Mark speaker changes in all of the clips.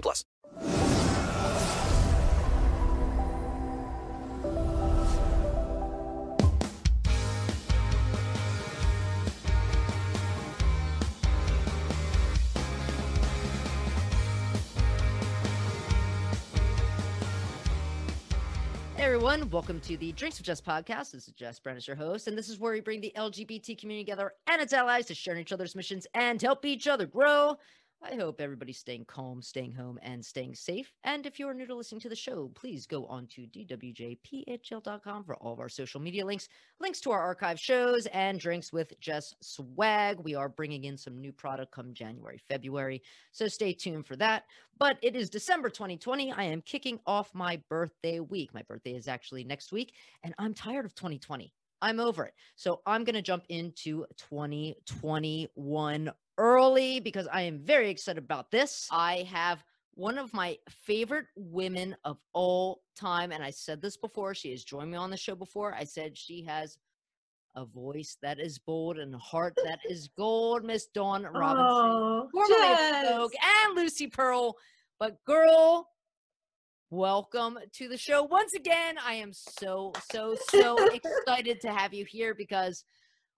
Speaker 1: plus.
Speaker 2: Hey everyone, welcome to the Drinks with Jess podcast. This is Jess Branas your host, and this is where we bring the LGBT community together and its allies to share each other's missions and help each other grow. I hope everybody's staying calm, staying home, and staying safe. And if you are new to listening to the show, please go on to dwjphl.com for all of our social media links, links to our archive shows, and drinks with Jess swag. We are bringing in some new product come January, February, so stay tuned for that. But it is December 2020. I am kicking off my birthday week. My birthday is actually next week, and I'm tired of 2020. I'm over it. So I'm going to jump into 2021 early because I am very excited about this. I have one of my favorite women of all time. And I said this before. She has joined me on the show before. I said she has a voice that is bold and a heart that is gold. Miss Dawn Robinson,
Speaker 3: Oh,
Speaker 2: formerly of. Vogue, and Lucy Pearl. But girl, welcome to the show once again. I am so, so, so excited to have you here because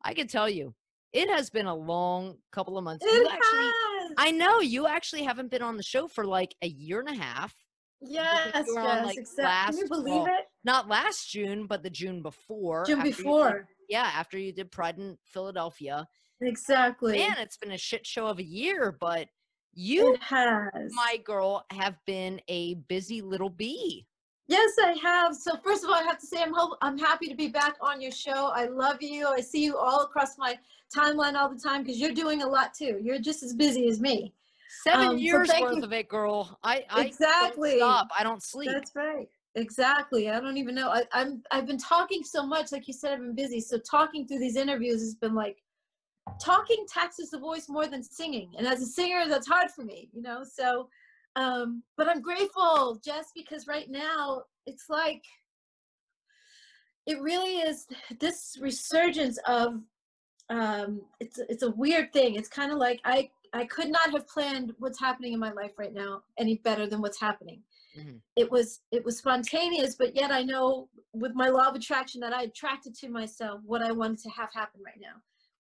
Speaker 2: I can tell you, it has been a long couple of months. You
Speaker 3: It
Speaker 2: actually,
Speaker 3: has.
Speaker 2: I know you actually haven't been on the show for like a year and a half.
Speaker 3: yes,
Speaker 2: you
Speaker 3: yes,
Speaker 2: like,
Speaker 3: exactly. Can you believe
Speaker 2: fall.
Speaker 3: it?
Speaker 2: Not last June, but the June before.
Speaker 3: June
Speaker 2: you did-
Speaker 3: before.
Speaker 2: yeah, after you did Pride in Philadelphia.
Speaker 3: Exactly.
Speaker 2: Man, it's been a shit show of a year, but you, my girl, have been a busy little bee.
Speaker 3: Yes, I have. So first of all, I have to say I'm ho- I'm happy to be back on your show. I love you. I see you all across my timeline all the time because you're doing a lot too. You're just as busy as me.
Speaker 2: Seven
Speaker 3: Um,
Speaker 2: years
Speaker 3: thank
Speaker 2: worth
Speaker 3: you-
Speaker 2: of it, girl. I, I
Speaker 3: Exactly.
Speaker 2: don't stop. I don't sleep.
Speaker 3: That's right. Exactly. I don't even know. I, I'm I've been talking so much, like you said, I've been busy. So talking through these interviews has been like talking taxes the voice more than singing. And as a singer, that's hard for me, you know. So um, but I'm grateful just because right now it's like it really is this resurgence of um it's it's a weird thing. It's kind of like I I could not have planned what's happening in my life right now any better than what's happening
Speaker 2: Mhm.
Speaker 3: it was it was spontaneous but yet i know with my law of attraction that i attracted to myself what i wanted to have happen right now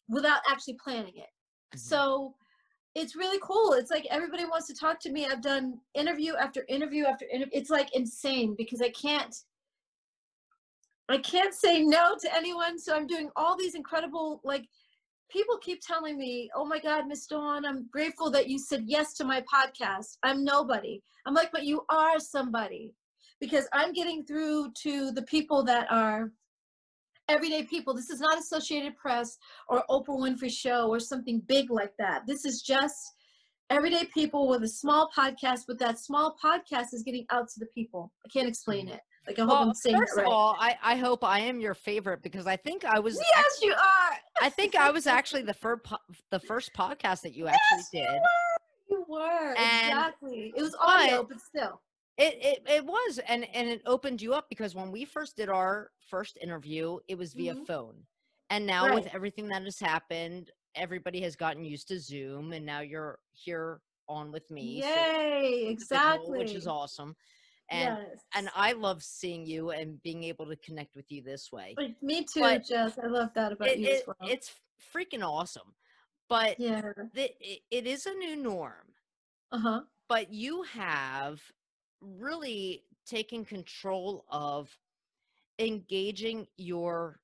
Speaker 3: without actually planning it
Speaker 2: Mhm.
Speaker 3: so it's really cool. It's like everybody wants to talk to me. I've done interview after interview after interview it's like insane because i can't i can't say no to anyone. So i'm doing all these incredible like people keep telling me oh my god miss dawn i'm grateful that you said yes to my podcast. I'm nobody. I'm like but you are somebody. Because i'm getting through to the people that are everyday people this is not associated press or oprah winfrey show or something big like that this is just everyday people with a small podcast but that small podcast is getting out to the people i can't explain it like i hope
Speaker 2: Well,
Speaker 3: i'm saying
Speaker 2: first
Speaker 3: it right
Speaker 2: of all, I, I hope I am your favorite because I think I was
Speaker 3: yes you are
Speaker 2: I think I was actually the first po- the first podcast that you actually
Speaker 3: Yes,
Speaker 2: did.
Speaker 3: you were. You were exactly. It was audio,
Speaker 2: but-
Speaker 3: but still.
Speaker 2: It, it it was and and it opened you up because when we first did our first interview, it was via
Speaker 3: Mhm.
Speaker 2: phone. And now with everything that has happened, everybody has gotten used to Zoom and now you're here on with me.
Speaker 3: Yay!
Speaker 2: individual,
Speaker 3: Exactly.
Speaker 2: Which is awesome. And
Speaker 3: yes.
Speaker 2: and I love seeing you and being able to connect with you this way.
Speaker 3: Like, me too,
Speaker 2: but
Speaker 3: Jess. I love that about
Speaker 2: It,
Speaker 3: you as
Speaker 2: it-
Speaker 3: well.
Speaker 2: it's freaking awesome. But
Speaker 3: yeah.
Speaker 2: the, it, it is a new norm.
Speaker 3: Uh huh.
Speaker 2: but you have really taking control of engaging your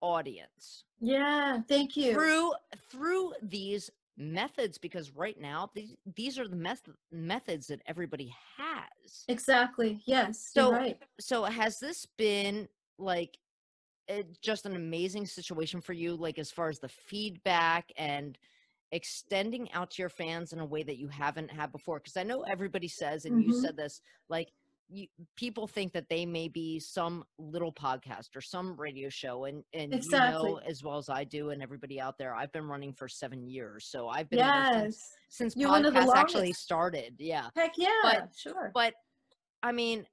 Speaker 2: audience
Speaker 3: Yeah. Thank you.
Speaker 2: through through these methods because right now these these are the meth- methods that everybody has
Speaker 3: exactly. Yes.
Speaker 2: So-
Speaker 3: right.
Speaker 2: so has this been like it, just an amazing situation for you like as far as the feedback and extending out to your fans in a way that you haven't had before because i know everybody says and you
Speaker 3: Mhm.
Speaker 2: said this like you, people think that they may be some little podcast or some radio show and and you know as well as i do and everybody out there i've been running for seven years so i've been since,
Speaker 3: Yes.
Speaker 2: since
Speaker 3: You're one of the
Speaker 2: podcasts actually started yeah
Speaker 3: Heck yeah. but, sure.
Speaker 2: but I mean,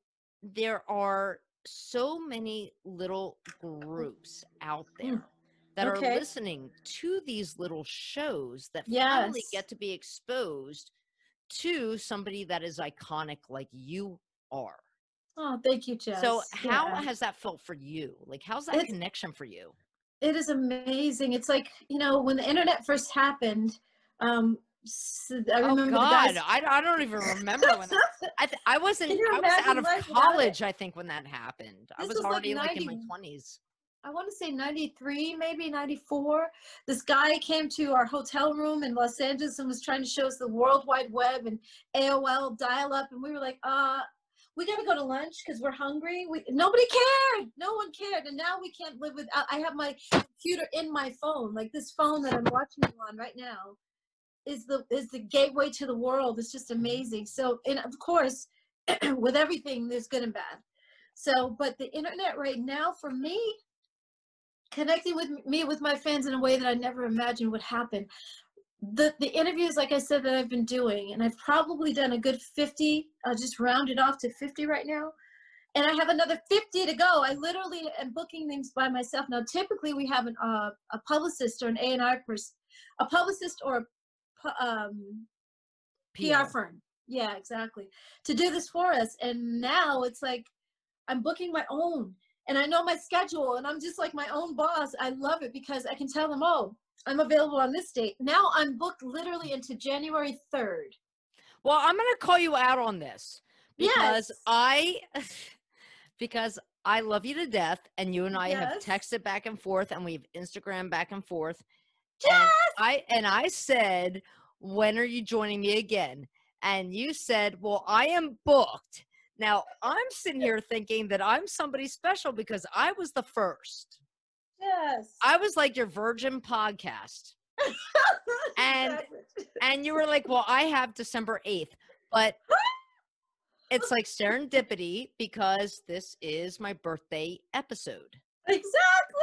Speaker 2: there are so many little groups out there
Speaker 3: Mm,
Speaker 2: that
Speaker 3: okay.
Speaker 2: are listening to these little shows that finally get to be exposed to somebody that is iconic like you are.
Speaker 3: Oh, thank you, Jess.
Speaker 2: So how
Speaker 3: Yeah.
Speaker 2: has that felt for you? Like how's that
Speaker 3: It's-
Speaker 2: connection for you?
Speaker 3: it is amazing. It's like, you know, when the internet first happened, um, s- I
Speaker 2: Oh
Speaker 3: remember
Speaker 2: God. I, I don't even remember when that, I th- I wasn't I was out of
Speaker 3: life without it?
Speaker 2: college I think when that happened. I was
Speaker 3: was
Speaker 2: already like in my twenties.
Speaker 3: I want to say 93, maybe 94. This guy came to our hotel room in Los Angeles and was trying to show us the World Wide Web and AOL dial up. And we were like, uh, we got to go to lunch because we're hungry. We, nobody cared. No one cared. And now we can't live without. I have my computer in my phone. Like this phone that I'm watching you on right now is the is the gateway to the world. It's just amazing. So, and of course, with everything, there's good and bad. So, but the internet right now for me, connecting with me with my fans in a way that I never imagined would happen. The the interviews, like I said, that I've been doing, and I've probably done a good 50. I'll just round it off to 50 right now. And I have another 50 to go. I literally am booking things by myself. Now, typically we have an, uh, a publicist or an A&R person, a publicist or a um, PR firm. Yeah, exactly. To do this for us. And now it's like I'm booking my own and I know my schedule and I'm just like my own boss. I love it because I can tell them, oh, I'm available on this date. Now I'm booked literally into January 3rd.
Speaker 2: Well, I'm going to call you out on this because
Speaker 3: Yes.
Speaker 2: I because I love you to death and you and I have texted back and forth and we've Instagram back and forth.
Speaker 3: Yes!
Speaker 2: And I and I said, "When are you joining me again?" And you said, "Well, I am booked." Now, I'm sitting here thinking that I'm somebody special because I was the first.
Speaker 3: Yes.
Speaker 2: I was like your virgin podcast. and- And you were like, well, I have December 8th. But it's like serendipity because this is my birthday episode
Speaker 3: exactly.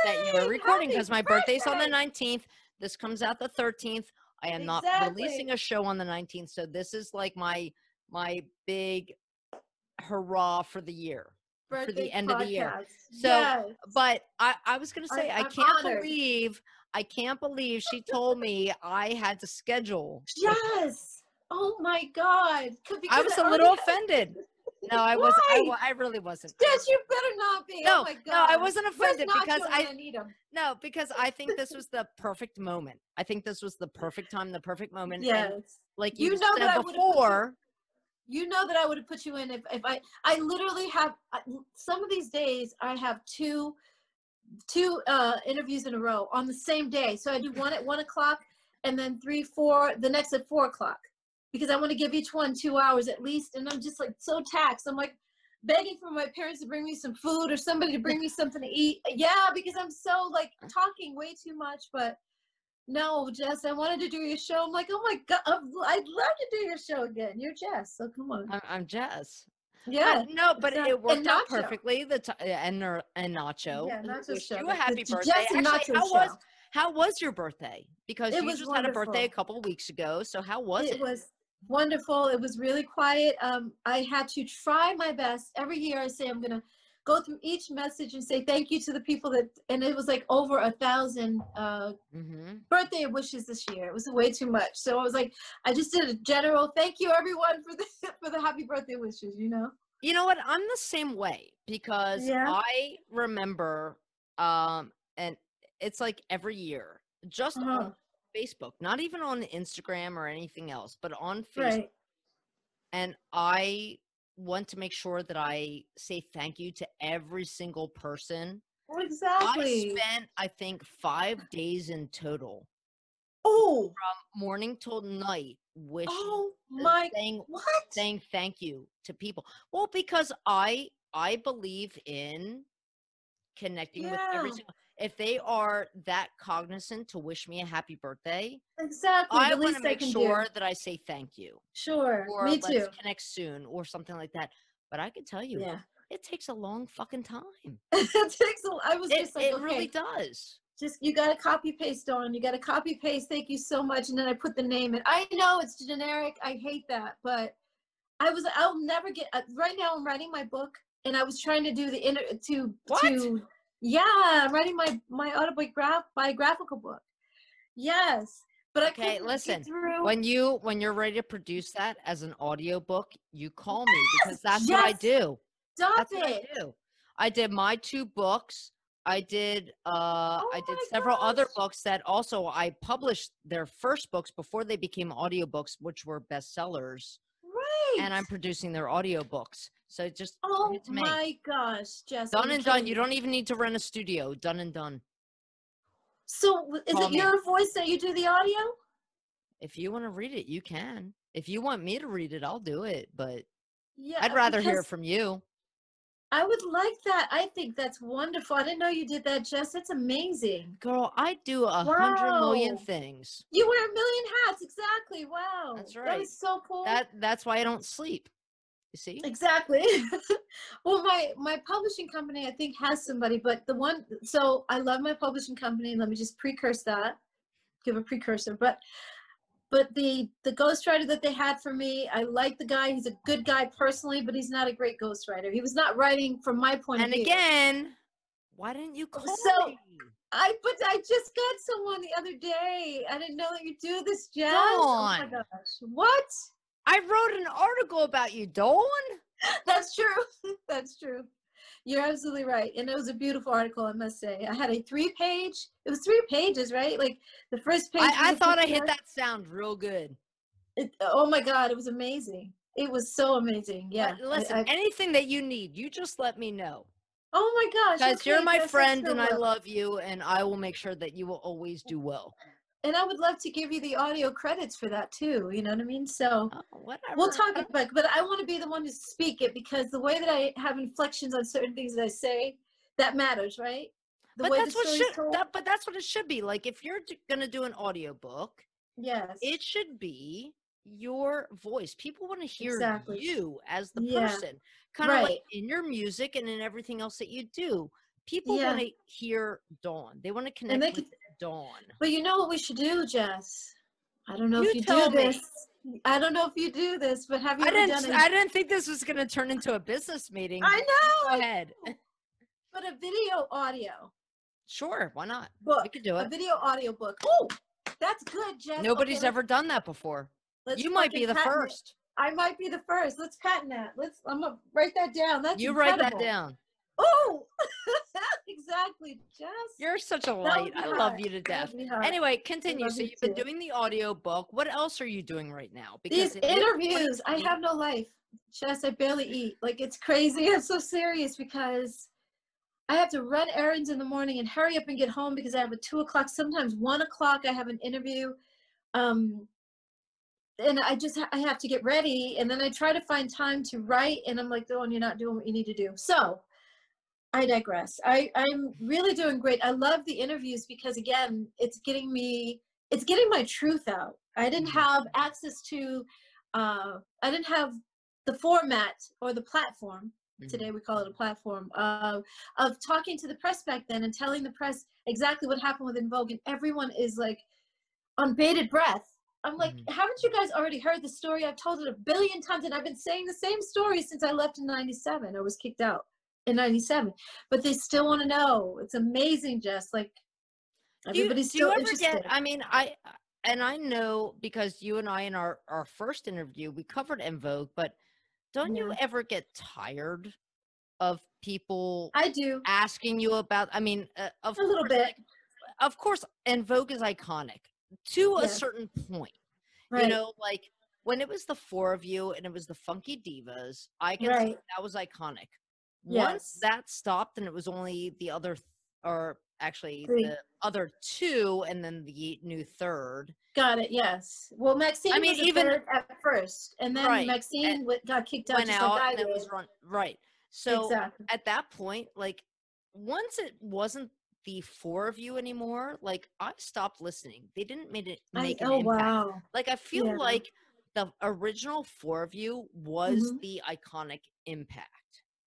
Speaker 2: that you are recording because my birthday. birthday's on the 19th. This comes out the 13th. I am not releasing a show on the 19th. So this is like my my big hurrah for the year. for the end of the year. So,
Speaker 3: Yes.
Speaker 2: But I, I was gonna say I,
Speaker 3: I'm
Speaker 2: can't
Speaker 3: honored.
Speaker 2: believe I can't believe she told me I had to schedule.
Speaker 3: Yes. Oh my God.
Speaker 2: I was a little offended. No, I was. I, I really wasn't.
Speaker 3: Yes, you better not be.
Speaker 2: Oh no,
Speaker 3: oh my God.
Speaker 2: no, I wasn't offended because I
Speaker 3: need him.
Speaker 2: no because I think this was the perfect moment. I think this was the perfect time, the perfect moment. and
Speaker 3: Yes.
Speaker 2: like
Speaker 3: You
Speaker 2: you,
Speaker 3: know
Speaker 2: said
Speaker 3: I would've put you-
Speaker 2: before.
Speaker 3: You know that I would have put you in if, if I I literally have some of these days I have two two uh interviews in a row on the same day. So I do one at one o'clock and then three, four, the next at four o'clock. Because I want to give each one two hours at least. And I'm just like so taxed. I'm like begging for my parents to bring me some food or somebody to bring me something to eat. Yeah, because I'm so like talking way too much, but no, Jess, I wanted to do your show. I'm like, oh my god, I'm- I'd love to do your show again. You're Jess, so come on.
Speaker 2: I'm, I'm Jess.
Speaker 3: Yeah,
Speaker 2: Uh, no, but
Speaker 3: exact-
Speaker 2: it worked out perfectly. The t- and and Nacho.
Speaker 3: yeah, Nacho show.
Speaker 2: You a happy
Speaker 3: the
Speaker 2: birthday.
Speaker 3: Jess and
Speaker 2: Actually,
Speaker 3: Nacho
Speaker 2: how was
Speaker 3: show.
Speaker 2: how was your birthday? Because
Speaker 3: It
Speaker 2: you
Speaker 3: was
Speaker 2: just had a birthday a couple of weeks ago. So how was it?
Speaker 3: it was wonderful. It was really quiet. Um, I had to try my best. Every year I say I'm gonna go through each message and say thank you to the people that and it was like over a thousand uh
Speaker 2: hmm
Speaker 3: birthday wishes this year. It was way too much. So I was like, I just did a general thank you everyone for the for the happy birthday wishes, you know?
Speaker 2: You know what? I'm the same way because
Speaker 3: Yeah.
Speaker 2: I remember, um, and it's like every year, just
Speaker 3: Uh-huh.
Speaker 2: on Facebook, not even on Instagram or anything else, but on Facebook.
Speaker 3: Right.
Speaker 2: And I want to make sure that I say thank you to every single person.
Speaker 3: Exactly.
Speaker 2: I spent, I think, five days in total,
Speaker 3: oh,
Speaker 2: from morning till night, wishing,
Speaker 3: oh my
Speaker 2: saying,
Speaker 3: what?
Speaker 2: saying thank you to people. Well, because I I believe in connecting with every single if they are that cognizant to wish me a happy birthday,
Speaker 3: Exactly.
Speaker 2: I want to make sure
Speaker 3: do.
Speaker 2: that I say thank you
Speaker 3: Sure.
Speaker 2: or
Speaker 3: Me
Speaker 2: let's
Speaker 3: too.
Speaker 2: connect soon or something like that. But I can tell you,
Speaker 3: Yeah.
Speaker 2: it takes a long fucking time.
Speaker 3: it takes a, I was
Speaker 2: It,
Speaker 3: just like,
Speaker 2: it
Speaker 3: okay,
Speaker 2: really does.
Speaker 3: just you got to copy paste on. You got to copy paste. Thank you so much, and then I put the name in. I know it's generic. I hate that, but I was. I'll never get. Uh, right now, I'm writing my book, and I was trying to do the inner to
Speaker 2: What?
Speaker 3: to. Yeah, I'm writing my my autobiograph biographical book. Yes, but I
Speaker 2: Okay, listen. When you when you're ready to produce that as an audiobook, you call me because that's what I
Speaker 3: yes,
Speaker 2: do.
Speaker 3: Stop
Speaker 2: That's what I do. I did my two books. I did uh I
Speaker 3: Oh
Speaker 2: did
Speaker 3: my
Speaker 2: several other books that also I published their first books before they became audiobooks, which were bestsellers.
Speaker 3: Right.
Speaker 2: And I'm producing their audiobooks. So just
Speaker 3: Oh my gosh, Jess.
Speaker 2: Done and done. You don't even need to rent a studio. Done and done.
Speaker 3: So is
Speaker 2: Call
Speaker 3: it
Speaker 2: me.
Speaker 3: your voice that you do the audio?
Speaker 2: If you want to read it, you can. If you want me to read it, I'll do it. But
Speaker 3: Yeah.
Speaker 2: I'd rather hear from you.
Speaker 3: I would like that. I think that's wonderful. I didn't know you did that, Jess. That's amazing.
Speaker 2: Girl, I do a hundred million
Speaker 3: Wow.
Speaker 2: things.
Speaker 3: You wear a million hats. Exactly. Wow.
Speaker 2: That's right.
Speaker 3: is so cool.
Speaker 2: That that's why I don't sleep. You see?
Speaker 3: exactly. well, my my publishing company, I think, has somebody, but the one. So I love my publishing company. Let me just precurse that. Give a precursor, but. But the the ghostwriter that they had for me, I like the guy. He's a good guy personally, but he's not a great ghostwriter. He was not writing from my point
Speaker 2: And
Speaker 3: of view.
Speaker 2: And again, why didn't you call
Speaker 3: So,
Speaker 2: me?
Speaker 3: I but I just got someone the other day. I didn't know that you do this, Jess. Oh my gosh. What?
Speaker 2: I wrote an article about you, Dawn.
Speaker 3: That's true. That's true. You're absolutely right. And it was a beautiful article, I must say. I had a three page, it was three pages, right? Like the first page.
Speaker 2: I, I,
Speaker 3: I
Speaker 2: thought I hit that sound real good.
Speaker 3: It, oh my God, it was amazing. It was so amazing. Yeah.
Speaker 2: But listen,
Speaker 3: I-
Speaker 2: anything that you need, you just let me know.
Speaker 3: oh my gosh.
Speaker 2: Guys, you're my friend
Speaker 3: sure
Speaker 2: and I love you, and I will make sure that you will always do well.
Speaker 3: And I would love to give you the audio credits for that too. You know what I mean? So.
Speaker 2: Oh.
Speaker 3: We'll talk about it, but I want to be the one to speak it because the way that I have inflections on certain things that I say, that matters, right? The
Speaker 2: but
Speaker 3: way
Speaker 2: that's what should. That, but that's what it should be. Like if you're d- gonna do an audiobook,
Speaker 3: yes.
Speaker 2: it should be your voice. People want to hear
Speaker 3: Exactly.
Speaker 2: you as the
Speaker 3: Yeah.
Speaker 2: person, kind of like in your music and in everything else that you do. People
Speaker 3: Yeah.
Speaker 2: want to hear Dawn. They want to connect
Speaker 3: they
Speaker 2: with Dawn.
Speaker 3: But you know what we should do, Jess? I don't know
Speaker 2: You
Speaker 3: if you do
Speaker 2: me.
Speaker 3: this. I don't know if you do this, but have you
Speaker 2: I didn't.
Speaker 3: done
Speaker 2: s-
Speaker 3: a,
Speaker 2: I didn't think this was gonna turn into a business meeting.
Speaker 3: I know.
Speaker 2: Go ahead.
Speaker 3: but a video audio
Speaker 2: Sure. Why not?
Speaker 3: book,
Speaker 2: We could do it.
Speaker 3: a video audio book. Oh, that's good, Jess.
Speaker 2: Nobody's
Speaker 3: Okay,
Speaker 2: ever done that before.
Speaker 3: let's
Speaker 2: You might be the
Speaker 3: patent it.
Speaker 2: first.
Speaker 3: I might be the first. Let's patent that. Let's. I'm gonna write that down. That's
Speaker 2: You write that down.
Speaker 3: Oh, exactly, Jess.
Speaker 2: You're such a light. I love you to death.
Speaker 3: would be hot.
Speaker 2: Anyway, continue. So
Speaker 3: you
Speaker 2: you've been
Speaker 3: too.
Speaker 2: doing the audio book. What else are you doing right now?
Speaker 3: These interviews, I have no life. Jess, I barely eat. Like it's crazy. I'm so serious because I have to run errands in the morning and hurry up and get home because I have a two o'clock, sometimes one o'clock. I have an interview, um, and I just I have to get ready, and then I try to find time to write, and I'm like, "Oh, you're not doing what you need to do." So I digress. I I'm really doing great. I love the interviews because again, it's getting me, it's getting my truth out. I didn't
Speaker 2: Mhm.
Speaker 3: have access to, uh, I didn't have the format or the platform today we call it a platform uh, of talking to the press back then and telling the press exactly what happened with En Vogue, and everyone is like on bated breath. I'm like,
Speaker 2: Mhm.
Speaker 3: haven't you guys already heard the story? I've told it a billion times, and I've been saying the same story since I left in '97 or was kicked out in '97. But they still want to know. It's amazing, Jess. Like
Speaker 2: Do you,
Speaker 3: everybody's
Speaker 2: do you ever
Speaker 3: interested.
Speaker 2: get? I mean, I and I know because you and I in our our first interview we covered En Vogue, but don't you ever get tired of people
Speaker 3: I do
Speaker 2: asking you about? I mean, uh, of
Speaker 3: a little
Speaker 2: course,
Speaker 3: bit,
Speaker 2: like, of course, En Vogue is iconic to a certain point.
Speaker 3: right?
Speaker 2: You know, like when it was the four of you and it was the Funky Divas, I can
Speaker 3: Right.
Speaker 2: that was iconic. Once that stopped and it was only the other, th- or actually
Speaker 3: Three.
Speaker 2: the other two, and then the new third.
Speaker 3: Got it. Yes. Well, Maxine I mean,
Speaker 2: even-
Speaker 3: third at first, and then
Speaker 2: Right,
Speaker 3: Maxine w- got kicked out
Speaker 2: went out
Speaker 3: like
Speaker 2: and was run right. So
Speaker 3: exactly.
Speaker 2: at that point, like once it wasn't the four of you anymore. Like I stopped listening. They didn't make it
Speaker 3: I,
Speaker 2: make an
Speaker 3: oh
Speaker 2: impact.
Speaker 3: wow.
Speaker 2: Like I feel
Speaker 3: Yeah.
Speaker 2: like the original four of you was
Speaker 3: Mhm.
Speaker 2: the iconic impact.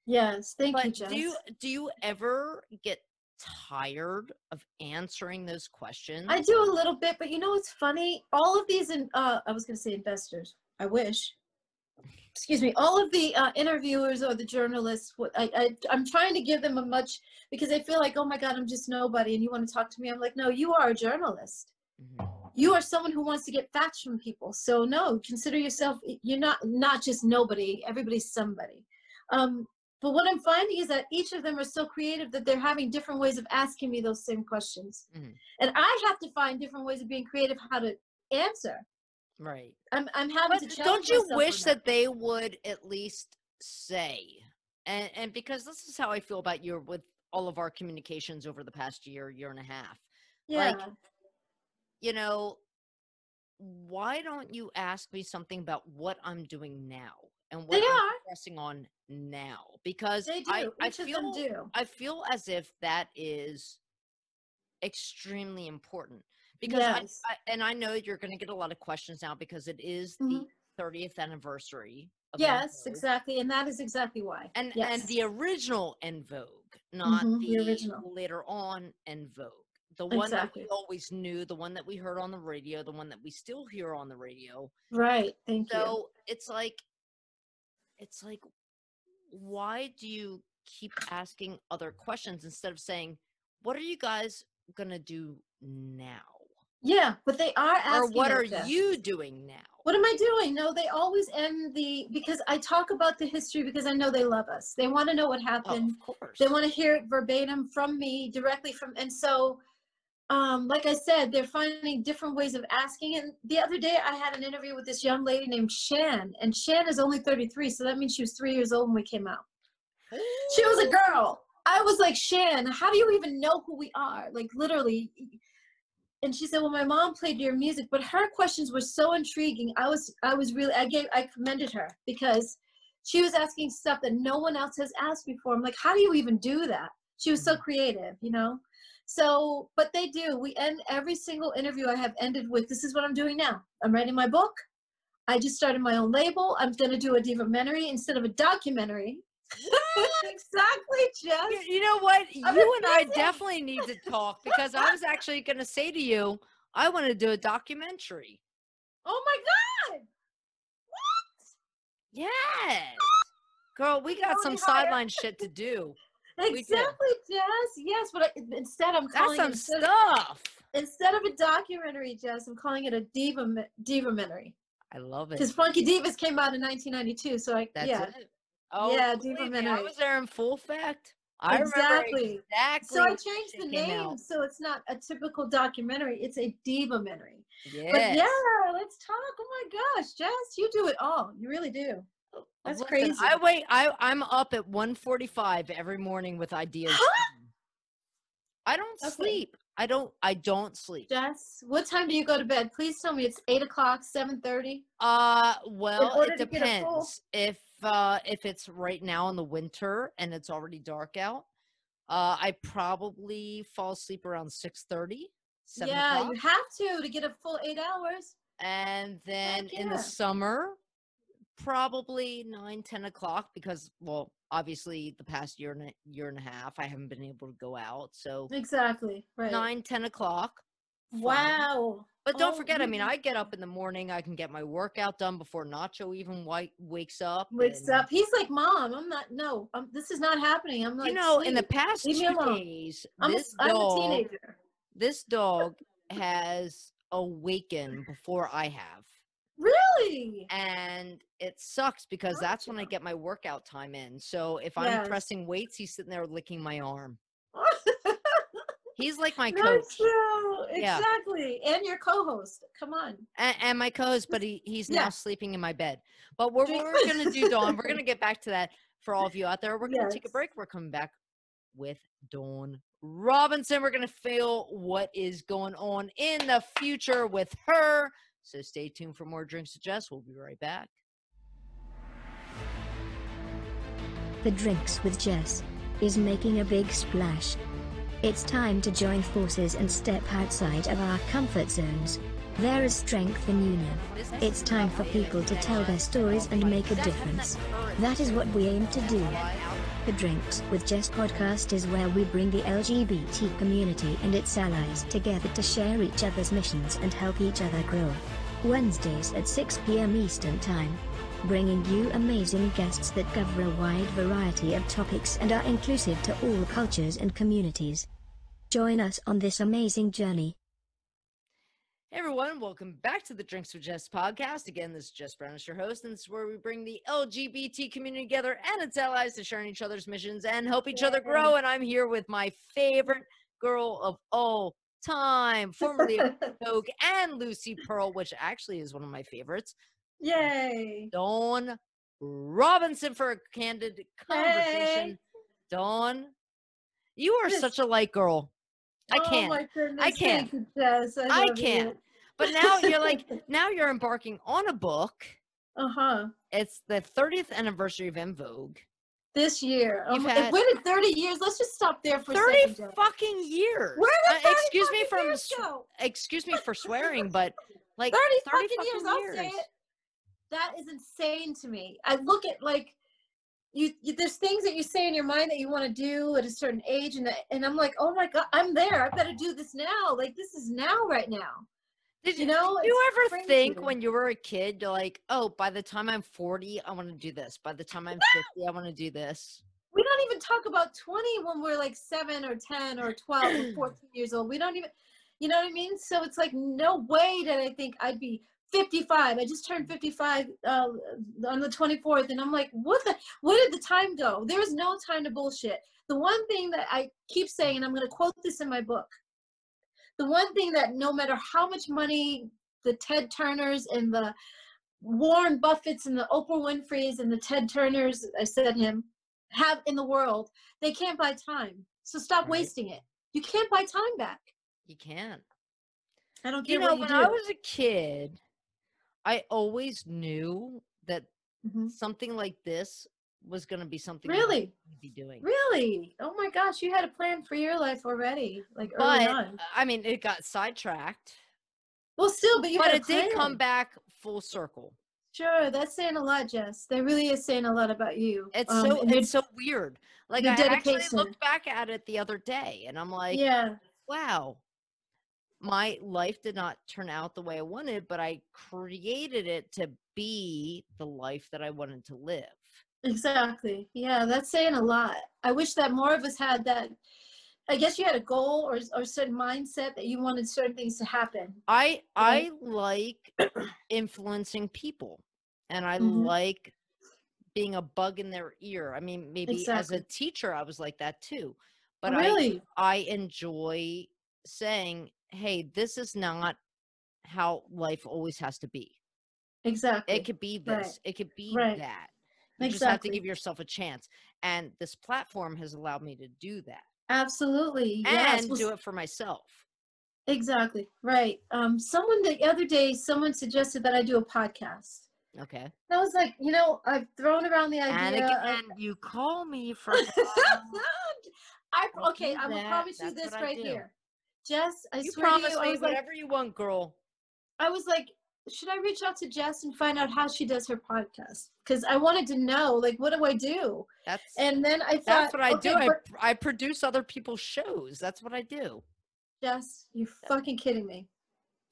Speaker 3: Yes, thank you,
Speaker 2: But
Speaker 3: Jess.
Speaker 2: do you do you ever get tired of answering those questions?
Speaker 3: I do a little bit, but you know what's funny? All of these, in, uh, I was going to say investors. I wish. Excuse me. All of the uh, interviewers or the journalists, what I, I, I'm trying to give them a much because they feel like, oh my God, I'm just nobody, and you want to talk to me. I'm like, no, you are a journalist.
Speaker 2: Mhm.
Speaker 3: You are someone who wants to get facts from people. So no, consider yourself. You're not not just nobody. Everybody's somebody. Um, but what I'm finding is that each of them are so creative that they're having different ways of asking me those same questions.
Speaker 2: Mhm.
Speaker 3: And I have to find different ways of being creative how to answer.
Speaker 2: Right.
Speaker 3: I'm I'm having
Speaker 2: But
Speaker 3: to
Speaker 2: don't you wish that they would at least say, and and because this is how I feel about you with all of our communications over the past year, year and a half.
Speaker 3: Yeah.
Speaker 2: like, You know, why don't you ask me something about what I'm doing now and what
Speaker 3: They
Speaker 2: I'm
Speaker 3: are.
Speaker 2: pressing on now? Because
Speaker 3: they do.
Speaker 2: I, I
Speaker 3: Each of
Speaker 2: feel
Speaker 3: do.
Speaker 2: I feel as if that is extremely important because
Speaker 3: Yes.
Speaker 2: I and I know you're going to get a lot of questions now because it is
Speaker 3: Mhm.
Speaker 2: the 30th anniversary. Of
Speaker 3: Yes, exactly. And that is exactly why.
Speaker 2: And
Speaker 3: yes.
Speaker 2: and the original En Vogue, not
Speaker 3: Mhm,
Speaker 2: the,
Speaker 3: the original.
Speaker 2: later on En Vogue. The one that we always knew, the one that we heard on the radio, the one that we still hear on the radio.
Speaker 3: right. Thank you.
Speaker 2: So it's like, it's like, why do you keep asking other questions instead of saying, "What are you guys gonna do now?"
Speaker 3: Yeah, but they are asking
Speaker 2: Or
Speaker 3: what
Speaker 2: are
Speaker 3: Jess.
Speaker 2: you doing now?
Speaker 3: What am I doing? No, they always end the because I talk about the history because I know they love us. They want to know what
Speaker 2: Oh,
Speaker 3: happened.
Speaker 2: of course.
Speaker 3: they want to hear it verbatim from me directly from and so um like i said they're finding different ways of asking and the other day i had an interview with this young lady named shan and shan is only 33 so that means she was three years old when we came out. She was a girl. I was like shan how do you even know who we are? Like literally and she said well my mom played your music but her questions were so intriguing. I was i was really i gave i commended her because she was asking stuff that no one else has asked before. I'm like how do you even do that? She was so
Speaker 2: Mhm.
Speaker 3: creative you know so but they do we end every single interview i have ended with this is what i'm doing now i'm writing my book i just started my own label i'm going to do a divamentary instead of a documentary exactly Jess.
Speaker 2: You, you know what?
Speaker 3: I'm
Speaker 2: you and I definitely need to talk because I was actually going to say to you, I want to do a documentary.
Speaker 3: oh my god What?
Speaker 2: Yes. Girl, we got some sideline shit to do.
Speaker 3: Exactly Jess. yes but I, instead i'm calling That's
Speaker 2: some
Speaker 3: it
Speaker 2: stuff.
Speaker 3: instead of a documentary Jess, i'm calling it a diva divamentary
Speaker 2: I love it.
Speaker 3: because funky divas came out in 1992 so i
Speaker 2: That's
Speaker 3: yeah
Speaker 2: it. Oh,
Speaker 3: Yeah,
Speaker 2: me, I was there in full fact. I
Speaker 3: Exactly.
Speaker 2: exactly.
Speaker 3: So I changed the name
Speaker 2: out.
Speaker 3: so it's not a typical documentary. It's a diva-mentary.
Speaker 2: Yes.
Speaker 3: But yeah, let's talk. Oh my gosh, Jess, you do it all. You really do. That's
Speaker 2: listen,
Speaker 3: crazy.
Speaker 2: I wait. I I'm up at 1:45 every morning with ideas.
Speaker 3: Huh?
Speaker 2: I don't
Speaker 3: Okay.
Speaker 2: sleep. I don't. I don't sleep.
Speaker 3: Jess, what time do you go to bed? Please tell me it's eight o'clock, seven thirty.
Speaker 2: Uh, well, it
Speaker 3: to get a full-
Speaker 2: depends. If uh if it's right now in the winter and it's already dark out, uh, I probably fall asleep around 6:30,
Speaker 3: Yeah,
Speaker 2: o'clock.
Speaker 3: you have to to get a full eight hours.
Speaker 2: and then in the summer probably 9 10 o'clock because well obviously the past year and a year and a half i haven't been able to go out so
Speaker 3: Exactly. Right.
Speaker 2: 9 10 o'clock.
Speaker 3: Wow.
Speaker 2: but don't
Speaker 3: Oh,
Speaker 2: forget i mean i get up in the morning i can get my workout done before nacho even white wakes up
Speaker 3: Wakes up. He's like, Mom, I'm not. No, um, this is not happening. I'm like,
Speaker 2: you know in the past two days
Speaker 3: I'm, a,
Speaker 2: this
Speaker 3: I'm a teenager.
Speaker 2: this dog has awakened before i have
Speaker 3: Really?
Speaker 2: and it sucks because that's when I get my workout time in. So if I'm
Speaker 3: Yes.
Speaker 2: pressing weights, he's sitting there licking my arm. He's like my coach
Speaker 3: true.
Speaker 2: Yeah.
Speaker 3: Exactly. And your co-host. Come on.
Speaker 2: and, and my co-host, but he, he's
Speaker 3: Yeah.
Speaker 2: now sleeping in my bed. But what
Speaker 3: Drink-
Speaker 2: we're gonna do, Dawn, we're gonna get back to that for all of you out there. We're gonna take a break. We're coming back with Dawn Robinson. We're gonna feel what is going on in the future with her. So stay tuned for more drinks with Jess. We'll be right back.
Speaker 4: The Drinks with Jess is making a big splash. It's time to join forces and step outside of our comfort zones. There is strength in union. It's time for people to tell their stories and make a difference. That is what we aim to do. The Drinks with Jess podcast is where we bring the LGBT community and its allies together to share each other's missions and help each other grow. Wednesdays at 6 p.m. Eastern Time. Bringing you amazing guests that cover a wide variety of topics and are inclusive to all cultures and communities. Join us on this amazing journey.
Speaker 2: Hey everyone, welcome back to the Drinks with Jess podcast. Again, this is Jess Branas your host, and this is where we bring the LGBT community together and its allies to share in each other's missions and help each other grow. And I'm here with my favorite girl of all time, formerly Vogue and Lucy Pearl, which actually is one of my favorites,
Speaker 3: Yay.
Speaker 2: Dawn Robinson for a candid conversation. Dawn, you are
Speaker 3: Yes.
Speaker 2: such a light girl. I
Speaker 3: Oh
Speaker 2: can't.
Speaker 3: my goodness.
Speaker 2: I can't.
Speaker 3: You, Jess. I,
Speaker 2: I can't.
Speaker 3: You.
Speaker 2: But now you're like, now you're embarking on a book.
Speaker 3: Uh huh.
Speaker 2: It's the 30th anniversary of En Vogue.
Speaker 3: This year. Oh my-
Speaker 2: had-
Speaker 3: when did 30 years? Let's just stop there for
Speaker 2: 30
Speaker 3: a second.
Speaker 2: Fucking years.
Speaker 3: Where did
Speaker 2: Uh,
Speaker 3: 30
Speaker 2: excuse me from
Speaker 3: years go?
Speaker 2: excuse me for swearing, but like
Speaker 3: 30,
Speaker 2: 30
Speaker 3: fucking years,
Speaker 2: fucking
Speaker 3: I'll say it. That is insane to me. I look at like you, you there's things that you say in your mind that you want to do at a certain age and and I'm like, "Oh my god, I'm there. I better do this now. Like this is now right now."
Speaker 2: Did
Speaker 3: you know,
Speaker 2: Did you ever think when you were a kid, you're like, oh, by the time I'm 40, I want to do this. By the time I'm 50, I want to do this.
Speaker 3: We don't even talk about 20 when we're like 7 or 10 or 12 or 14 years old. We don't even you know what I mean? So it's like no way did I think I'd be 55. I just turned 55 uh, on the 24th, and I'm like, what the? Where did the time go? There is no time to bullshit. The one thing that I keep saying, and I'm going to quote this in my book, the one thing that no matter how much money the Ted Turners and the Warren Buffetts and the Oprah Winfrey's and the Ted Turners, I said him, have in the world, they can't buy time. So stop
Speaker 2: Right.
Speaker 3: wasting it. You can't buy time back.
Speaker 2: You can't.
Speaker 3: I don't
Speaker 2: You know,
Speaker 3: you
Speaker 2: when
Speaker 3: do.
Speaker 2: I was a kid, I always knew that
Speaker 3: Mhm.
Speaker 2: something like this was going to be something
Speaker 3: Really?
Speaker 2: be doing.
Speaker 3: Really? Oh my gosh, you had a plan for your life already, like early
Speaker 2: But
Speaker 3: on.
Speaker 2: I mean, it got sidetracked,
Speaker 3: Well, still, but you
Speaker 2: but
Speaker 3: had a
Speaker 2: it did come back full circle.
Speaker 3: Sure, that's saying a lot, Jess. That really is saying a lot about you.
Speaker 2: It's
Speaker 3: Um,
Speaker 2: so it's so weird. Like I actually looked back at it the other day, and I'm like,
Speaker 3: yeah,
Speaker 2: wow, my life did not turn out the way I wanted, but I created it to be the life that I wanted to live.
Speaker 3: Exactly. Yeah, that's saying a lot. I wish that more of us had that. I guess you had a goal or or certain mindset that you wanted certain things to happen.
Speaker 2: I I like influencing people, and I
Speaker 3: Mhm.
Speaker 2: like being a bug in their ear. I mean, maybe as a teacher, I was like that too. But
Speaker 3: really?
Speaker 2: I I enjoy saying, "Hey, this is not how life always has to be.
Speaker 3: exactly.
Speaker 2: It could be
Speaker 3: Right.
Speaker 2: this. It could be
Speaker 3: Right.
Speaker 2: that. You just have to give yourself a chance." And this platform has allowed me to do that
Speaker 3: Absolutely. Yes.
Speaker 2: and
Speaker 3: Well,
Speaker 2: do it for myself.
Speaker 3: Exactly. Right. Um, someone the other day, someone suggested that I do a podcast.
Speaker 2: Okay.
Speaker 3: And I was like, you know, I've thrown around the
Speaker 2: And
Speaker 3: idea. of-
Speaker 2: you call me for
Speaker 3: I okay, I will promise you this right here. Jess, I
Speaker 2: you
Speaker 3: swear to
Speaker 2: promise
Speaker 3: you, I was like,
Speaker 2: whatever you want, girl.
Speaker 3: I was like, should I reach out to Jess and find out how she does her podcast? Because I wanted to know, like, what do I do?
Speaker 2: That's
Speaker 3: And then I thought,
Speaker 2: that's what I
Speaker 3: okay,
Speaker 2: do. I, I produce other people's shows. That's what I do.
Speaker 3: Jess, you're fucking kidding me.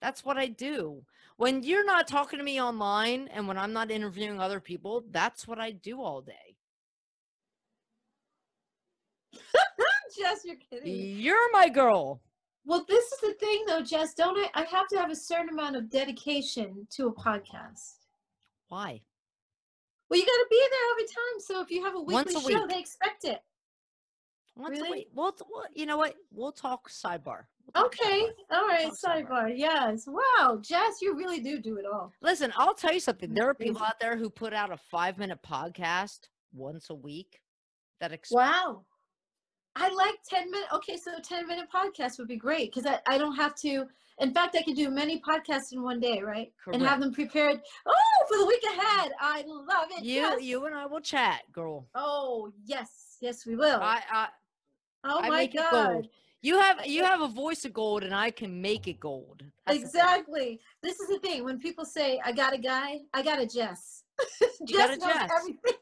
Speaker 2: That's what I do. When you're not talking to me online and when I'm not interviewing other people, that's what I do all day.
Speaker 3: Jess, you're kidding me.
Speaker 2: You're my girl.
Speaker 3: Well, this is the thing, though, Jess. Don't I? I have to have a certain amount of dedication to a podcast.
Speaker 2: Why?
Speaker 3: Well, you got to be there every time. So if you have a
Speaker 2: Once
Speaker 3: weekly
Speaker 2: a
Speaker 3: show,
Speaker 2: week.
Speaker 3: they expect it.
Speaker 2: Once a
Speaker 3: Really?
Speaker 2: week. Well, well, you know what? We'll talk sidebar. We'll talk
Speaker 3: Okay.
Speaker 2: sidebar.
Speaker 3: All right.
Speaker 2: Talk sidebar.
Speaker 3: Sidebar. Yes. Wow, Jess, you really do do it all.
Speaker 2: Listen, I'll tell you something. There are people out there who put out a five minute podcast once a week that ex-
Speaker 3: Wow. I like 10 minute. Okay, so a 10 minute podcast would be great because I, I don't have to. In fact, I could do many podcasts in one day, right? Correct. And have them prepared. Oh, for the week ahead. I love it.
Speaker 2: you
Speaker 3: yes.
Speaker 2: you and I will chat, girl.
Speaker 3: Oh, yes. Yes, we will.
Speaker 2: I, I
Speaker 3: oh,
Speaker 2: I
Speaker 3: my God.
Speaker 2: You have you have a voice of gold, and I can make it gold. That's
Speaker 3: exactly. This is the thing. When people say, "I got a guy," I got a Jess.
Speaker 2: You got a Jess.
Speaker 3: Everything.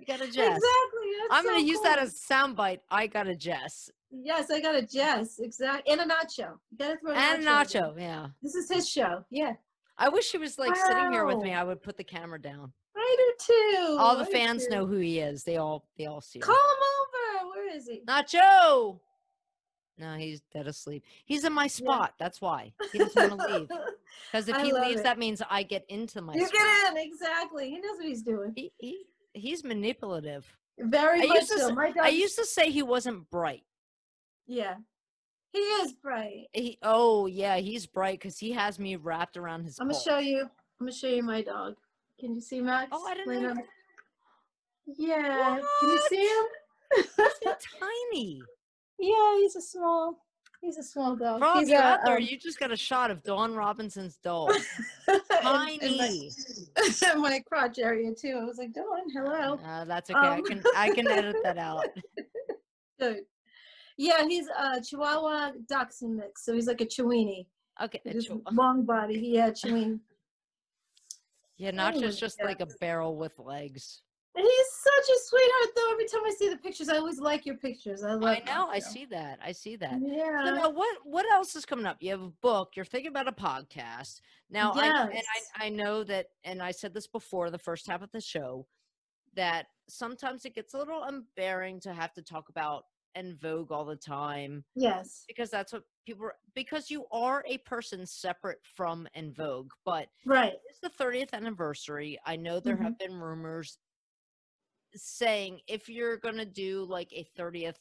Speaker 2: You got a Jess.
Speaker 3: Exactly.
Speaker 2: I'm gonna
Speaker 3: so
Speaker 2: use that
Speaker 3: cool.
Speaker 2: as soundbite. I got a Jess
Speaker 3: Yes, I got a Jess. Exactly. And a nacho. You gotta throw a
Speaker 2: and
Speaker 3: nacho.
Speaker 2: Nacho. Yeah.
Speaker 3: This is his show. Yeah.
Speaker 2: I wish he was like sitting here with me. I would put the camera down.
Speaker 3: I do too.
Speaker 2: All the
Speaker 3: I
Speaker 2: fans know who he is. They all they all see him.
Speaker 3: Call him over. Where is he?
Speaker 2: Nacho. No, he's dead asleep. He's in my spot. That's why he doesn't want to leave. Because if
Speaker 3: I
Speaker 2: he leaves,
Speaker 3: it.
Speaker 2: that means I get into my
Speaker 3: You
Speaker 2: spot.
Speaker 3: get in. Exactly. He knows what he's doing.
Speaker 2: He, he he's manipulative.
Speaker 3: Very
Speaker 2: I
Speaker 3: much
Speaker 2: used to
Speaker 3: so. My
Speaker 2: I used to say he wasn't bright.
Speaker 3: Yeah. He is bright.
Speaker 2: He, oh yeah, he's bright because he has me wrapped around his.
Speaker 3: I'm gonna show you. I'm gonna show you my dog. Can you see Max?
Speaker 2: Oh, I didn't know
Speaker 3: Yeah. Can you see him?
Speaker 2: He's tiny.
Speaker 3: Yeah, he's a small. He's a small dog.
Speaker 2: Rob,
Speaker 3: he's
Speaker 2: you
Speaker 3: a,
Speaker 2: out there?
Speaker 3: um,
Speaker 2: You just got a shot of Dawn Robinson's dog.
Speaker 3: in- in
Speaker 2: tiny.
Speaker 3: my, my crotch area too. I was like, Dawn, hello.
Speaker 2: Uh, that's okay. I
Speaker 3: Um,
Speaker 2: can I can edit that out.
Speaker 3: Good. Yeah, he's a Chihuahua Dachshund mix, so he's like a Chiweenie.
Speaker 2: Okay.
Speaker 3: Just
Speaker 2: Chihuahua.
Speaker 3: long body. Yeah, Chiweenie.
Speaker 2: Yeah, not just just like a barrel with legs.
Speaker 3: And he's such a sweetheart, though. Every time I see the pictures, I always like your pictures. I love.
Speaker 2: I know. I see that. I see that.
Speaker 3: Yeah.
Speaker 2: So now what what else is coming up? You have a book, you're thinking about a podcast. Now I and I, I know that and I said this before the first half of the show that sometimes it gets a little unbearing to have to talk about En Vogue all the time
Speaker 3: yes.
Speaker 2: because that's what people are- because you are a person separate from En Vogue, but
Speaker 3: Right.
Speaker 2: it's the 30th anniversary. I know there
Speaker 3: Mm-hmm.
Speaker 2: have been rumors saying if you're going to do like a 30th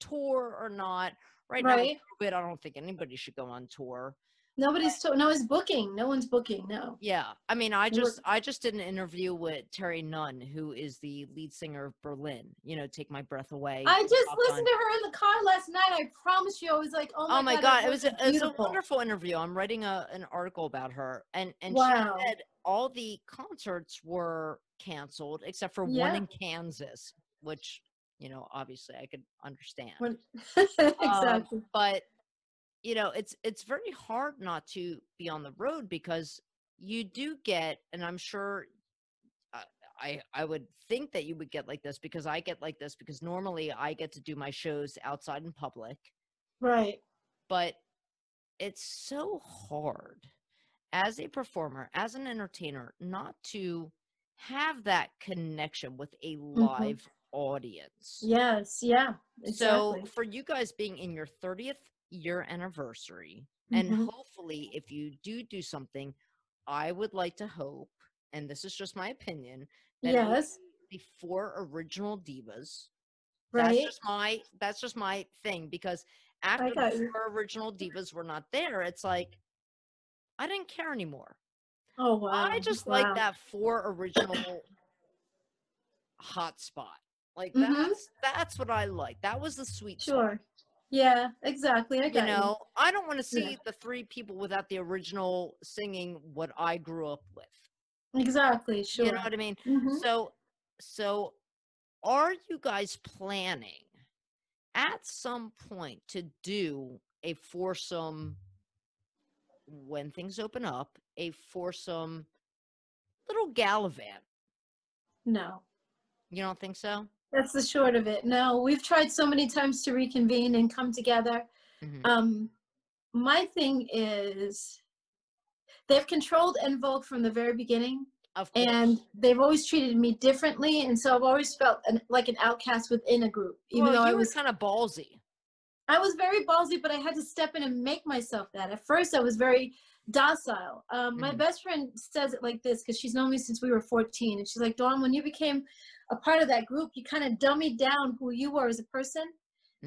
Speaker 2: tour or not. Right, now,
Speaker 3: Right.
Speaker 2: with COVID, I don't think anybody should go on tour.
Speaker 3: Nobody's to- no one's booking. No one's booking. No.
Speaker 2: Yeah, I mean, I just I just did an interview with Terry Nunn, who is the lead singer of Berlin. You know, Take My Breath Away.
Speaker 3: I just listened
Speaker 2: Gun.
Speaker 3: to her in the car last night. I promise you, I was like, oh my,
Speaker 2: Oh my
Speaker 3: god,
Speaker 2: god, it was a, it was a wonderful interview. I'm writing a an article about her, and and
Speaker 3: Wow.
Speaker 2: she said all the concerts were canceled except for
Speaker 3: Yeah.
Speaker 2: one in Kansas, which you know obviously I could understand. Um,
Speaker 3: exactly.
Speaker 2: but you know, it's it's very hard not to be on the road because you do get, and I'm sure. uh, I I would think that you would get like this because I get like this because normally I get to do my shows outside in public
Speaker 3: right.
Speaker 2: but it's so hard as a performer, as an entertainer, not to have that connection with a live audience.
Speaker 3: Yes. Yeah.
Speaker 2: So, for you guys being in your 30th year anniversary, and
Speaker 3: Mhm.
Speaker 2: hopefully, if you do do something, I would like to hope, and this is just my opinion, that
Speaker 3: Yes.
Speaker 2: the four original divas that's
Speaker 3: Right.
Speaker 2: just my that's just my thing because after the four original divas were not there, it's like I didn't care anymore.
Speaker 3: Oh wow.
Speaker 2: I just
Speaker 3: wow.
Speaker 2: like that four original hot spot. Like
Speaker 3: Mhm.
Speaker 2: that's that's what I like. That was the sweet spot.
Speaker 3: Yeah. Exactly. I
Speaker 2: You know, I don't want to
Speaker 3: Yeah.
Speaker 2: see the three people without the original singing what I grew up with.
Speaker 3: Exactly. Sure.
Speaker 2: You know what I mean?
Speaker 3: Mhm.
Speaker 2: So, so are you guys planning at some point to do a foursome when things open up, a foursome little gallivant?
Speaker 3: No.
Speaker 2: You don't think so?
Speaker 3: That's the short of it. No, we've tried so many times to reconvene and come together.
Speaker 2: Mhm.
Speaker 3: Um, my thing is they've controlled En Vogue from the very beginning,
Speaker 2: Of course.
Speaker 3: and they've always treated me differently, and so I've always felt an, like an outcast within a group. Even
Speaker 2: well,
Speaker 3: though
Speaker 2: you
Speaker 3: I was,
Speaker 2: kind of ballsy.
Speaker 3: I was very ballsy, but I had to step in and make myself that. At first, I was very docile. Um, My
Speaker 2: Mhm.
Speaker 3: best friend says it like this because she's known me since we were 14, and she's like, "Dawn, when you became a part of that group, you kind of dummied down who you were as a person."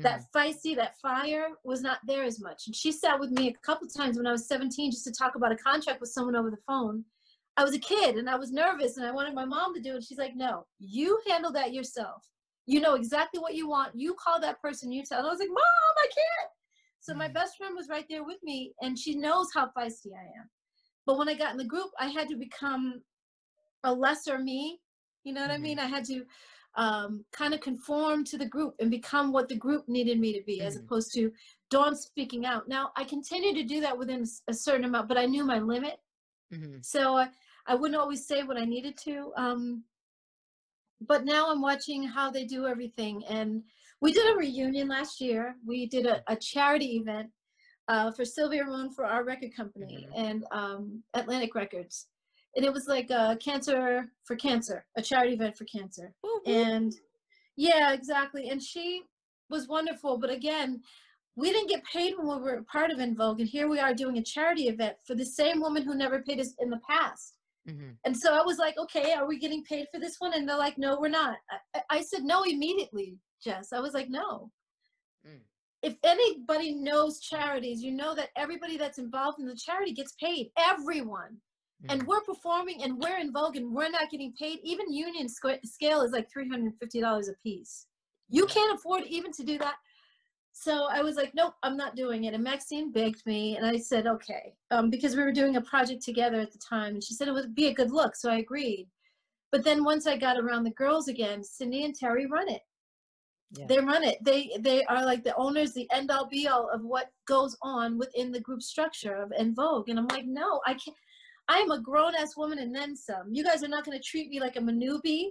Speaker 3: that
Speaker 2: Mhm.
Speaker 3: feisty, that fire was not there as much. And she sat with me a couple times when I was 17 just to talk about a contract with someone over the phone. I was a kid and I was nervous and I wanted my mom to do it. She's like, no, you handle that yourself. You know exactly what you want. You call that person, you tell. And I was like, mom, I can't. So my
Speaker 2: Mhm.
Speaker 3: best friend was right there with me and she knows how feisty I am. But when I got in the group, I had to become a lesser me. You know what I
Speaker 2: Mhm.
Speaker 3: mean? I had to um, kind of conform to the group and become what the group needed me to be, as
Speaker 2: Mhm.
Speaker 3: opposed to Dawn speaking out. Now I continued to do that within a certain amount, but I knew my limit,
Speaker 2: Mhm.
Speaker 3: so I, I wouldn't always say what I needed to. Um, but now I'm watching how they do everything, and we did a reunion last year. We did a, a charity event uh, for Sylvia Moon for our record company
Speaker 2: Mhm.
Speaker 3: and um, Atlantic Records, and it was like a cancer for cancer, a charity event for cancer.
Speaker 2: Woo.
Speaker 3: and yeah exactly. And she was wonderful but again we didn't get paid when we were part of En Vogue and here we are doing a charity event for the same woman who never paid us in the past.
Speaker 2: Mhm.
Speaker 3: and so i was like okay are we getting paid for this one? And they're like no we're not. I, I- I said no immediately jess. I was like no.
Speaker 2: Mm.
Speaker 3: if anybody knows charities you know that everybody that's involved in the charity gets paid. Everyone and we're performing and we're En Vogue and we're not getting paid. Even union squ- scale is like $350 a piece. You can't afford even to do that. So i was like nope i'm not doing it. And maxine begged me and i said okay um, because we were doing a project together at the time and she said it would be a good look. So i agreed. But then once i got around the girls again cindy and terry run it.
Speaker 2: Yeah.
Speaker 3: they run it. They they are like the owners the end all be all of what goes on within the group structure of en vogue. And i'm like no i can't i am a grown-ass woman and then some you guys are not going to treat me like i'm a newbie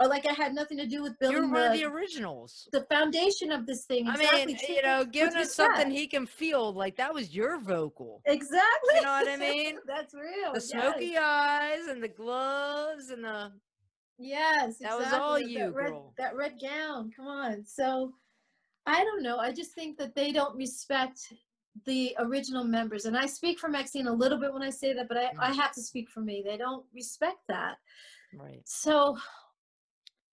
Speaker 3: or like i had nothing to do with
Speaker 2: You're
Speaker 3: building
Speaker 2: one of
Speaker 3: the,
Speaker 2: the originals.
Speaker 3: the foundation of this thing
Speaker 2: I
Speaker 3: exactly
Speaker 2: mean, you know, giving us something he can feel like that was your vocal.
Speaker 3: exactly
Speaker 2: You know what I mean?
Speaker 3: that's real
Speaker 2: The
Speaker 3: yes.
Speaker 2: smoky eyes and the gloves and the
Speaker 3: Yes,
Speaker 2: That was all
Speaker 3: exactly,
Speaker 2: you,
Speaker 3: that red,
Speaker 2: girl.
Speaker 3: That red gown. Come on. So, I don't know. I just think that they don't respect the original members, and I speak for Maxine a little bit when I say that, but I, I
Speaker 2: Mhm.
Speaker 3: have to speak for me. They don't respect that.
Speaker 2: right.
Speaker 3: So,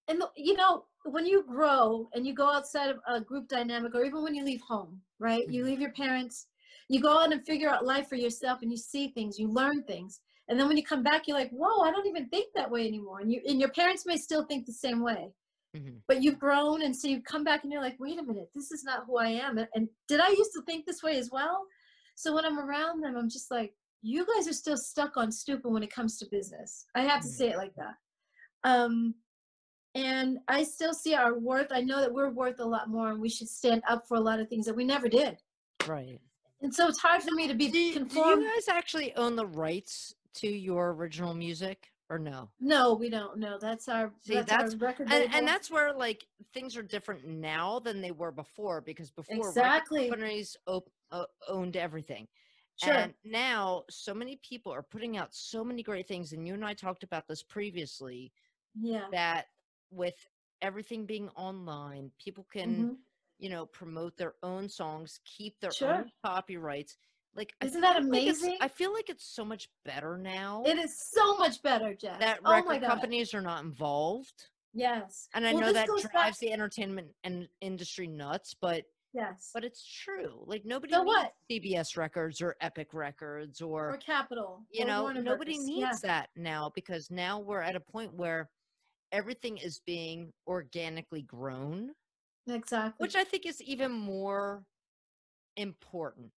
Speaker 3: and the, you know, when you grow and you go outside of a group dynamic, or even when you leave home, right? You
Speaker 2: Mhm.
Speaker 3: leave your parents, you go out and figure out life for yourself, and you see things, you learn things, and then when you come back, you're like, "Whoa, I don't even think that way anymore." And you and your parents may still think the same way,
Speaker 2: Mhm.
Speaker 3: but you've grown, and so you come back and you're like, "Wait a minute, this is not who I am." And, and did I used to think this way as well? So when I'm around them, I'm just like, "You guys are still stuck on stupid when it comes to business." I have to
Speaker 2: Mhm.
Speaker 3: say it like that. Um, and I still see our worth. I know that we're worth a lot more, and we should stand up for a lot of things that we never did.
Speaker 2: Right.
Speaker 3: And so it's hard for me to be
Speaker 2: Do, do you guys actually own the rights to your original music or no?
Speaker 3: no, we don't. No, that's our
Speaker 2: See,
Speaker 3: that's,
Speaker 2: that's-
Speaker 3: our record
Speaker 2: And, and that's where like things are different now than they were before because before
Speaker 3: Exactly.
Speaker 2: companies op- uh, owned everything.
Speaker 3: sure.
Speaker 2: And now so many people are putting out so many great things and you and I talked about this previously
Speaker 3: yeah.
Speaker 2: that with everything being online, people can
Speaker 3: mhm.
Speaker 2: you know, promote their own songs, keep their
Speaker 3: Sure.
Speaker 2: own copyrights. Like,
Speaker 3: Isn't that
Speaker 2: feel like
Speaker 3: amazing?
Speaker 2: I feel like it's so much better now
Speaker 3: It is so much better, Jess.
Speaker 2: that
Speaker 3: oh
Speaker 2: record companies are not involved.
Speaker 3: Yes.
Speaker 2: And I
Speaker 3: Well,
Speaker 2: know that
Speaker 3: goes back-
Speaker 2: drives the entertainment and industry nuts, but
Speaker 3: Yes.
Speaker 2: but it's true. Like nobody
Speaker 3: So
Speaker 2: needs
Speaker 3: what?
Speaker 2: CBS Records or Epic Records or,
Speaker 3: or Capitol.
Speaker 2: you
Speaker 3: or
Speaker 2: know
Speaker 3: Warner
Speaker 2: nobody needs that now because now we're at a point where everything is being organically grown,
Speaker 3: Exactly.
Speaker 2: which I think is even more important.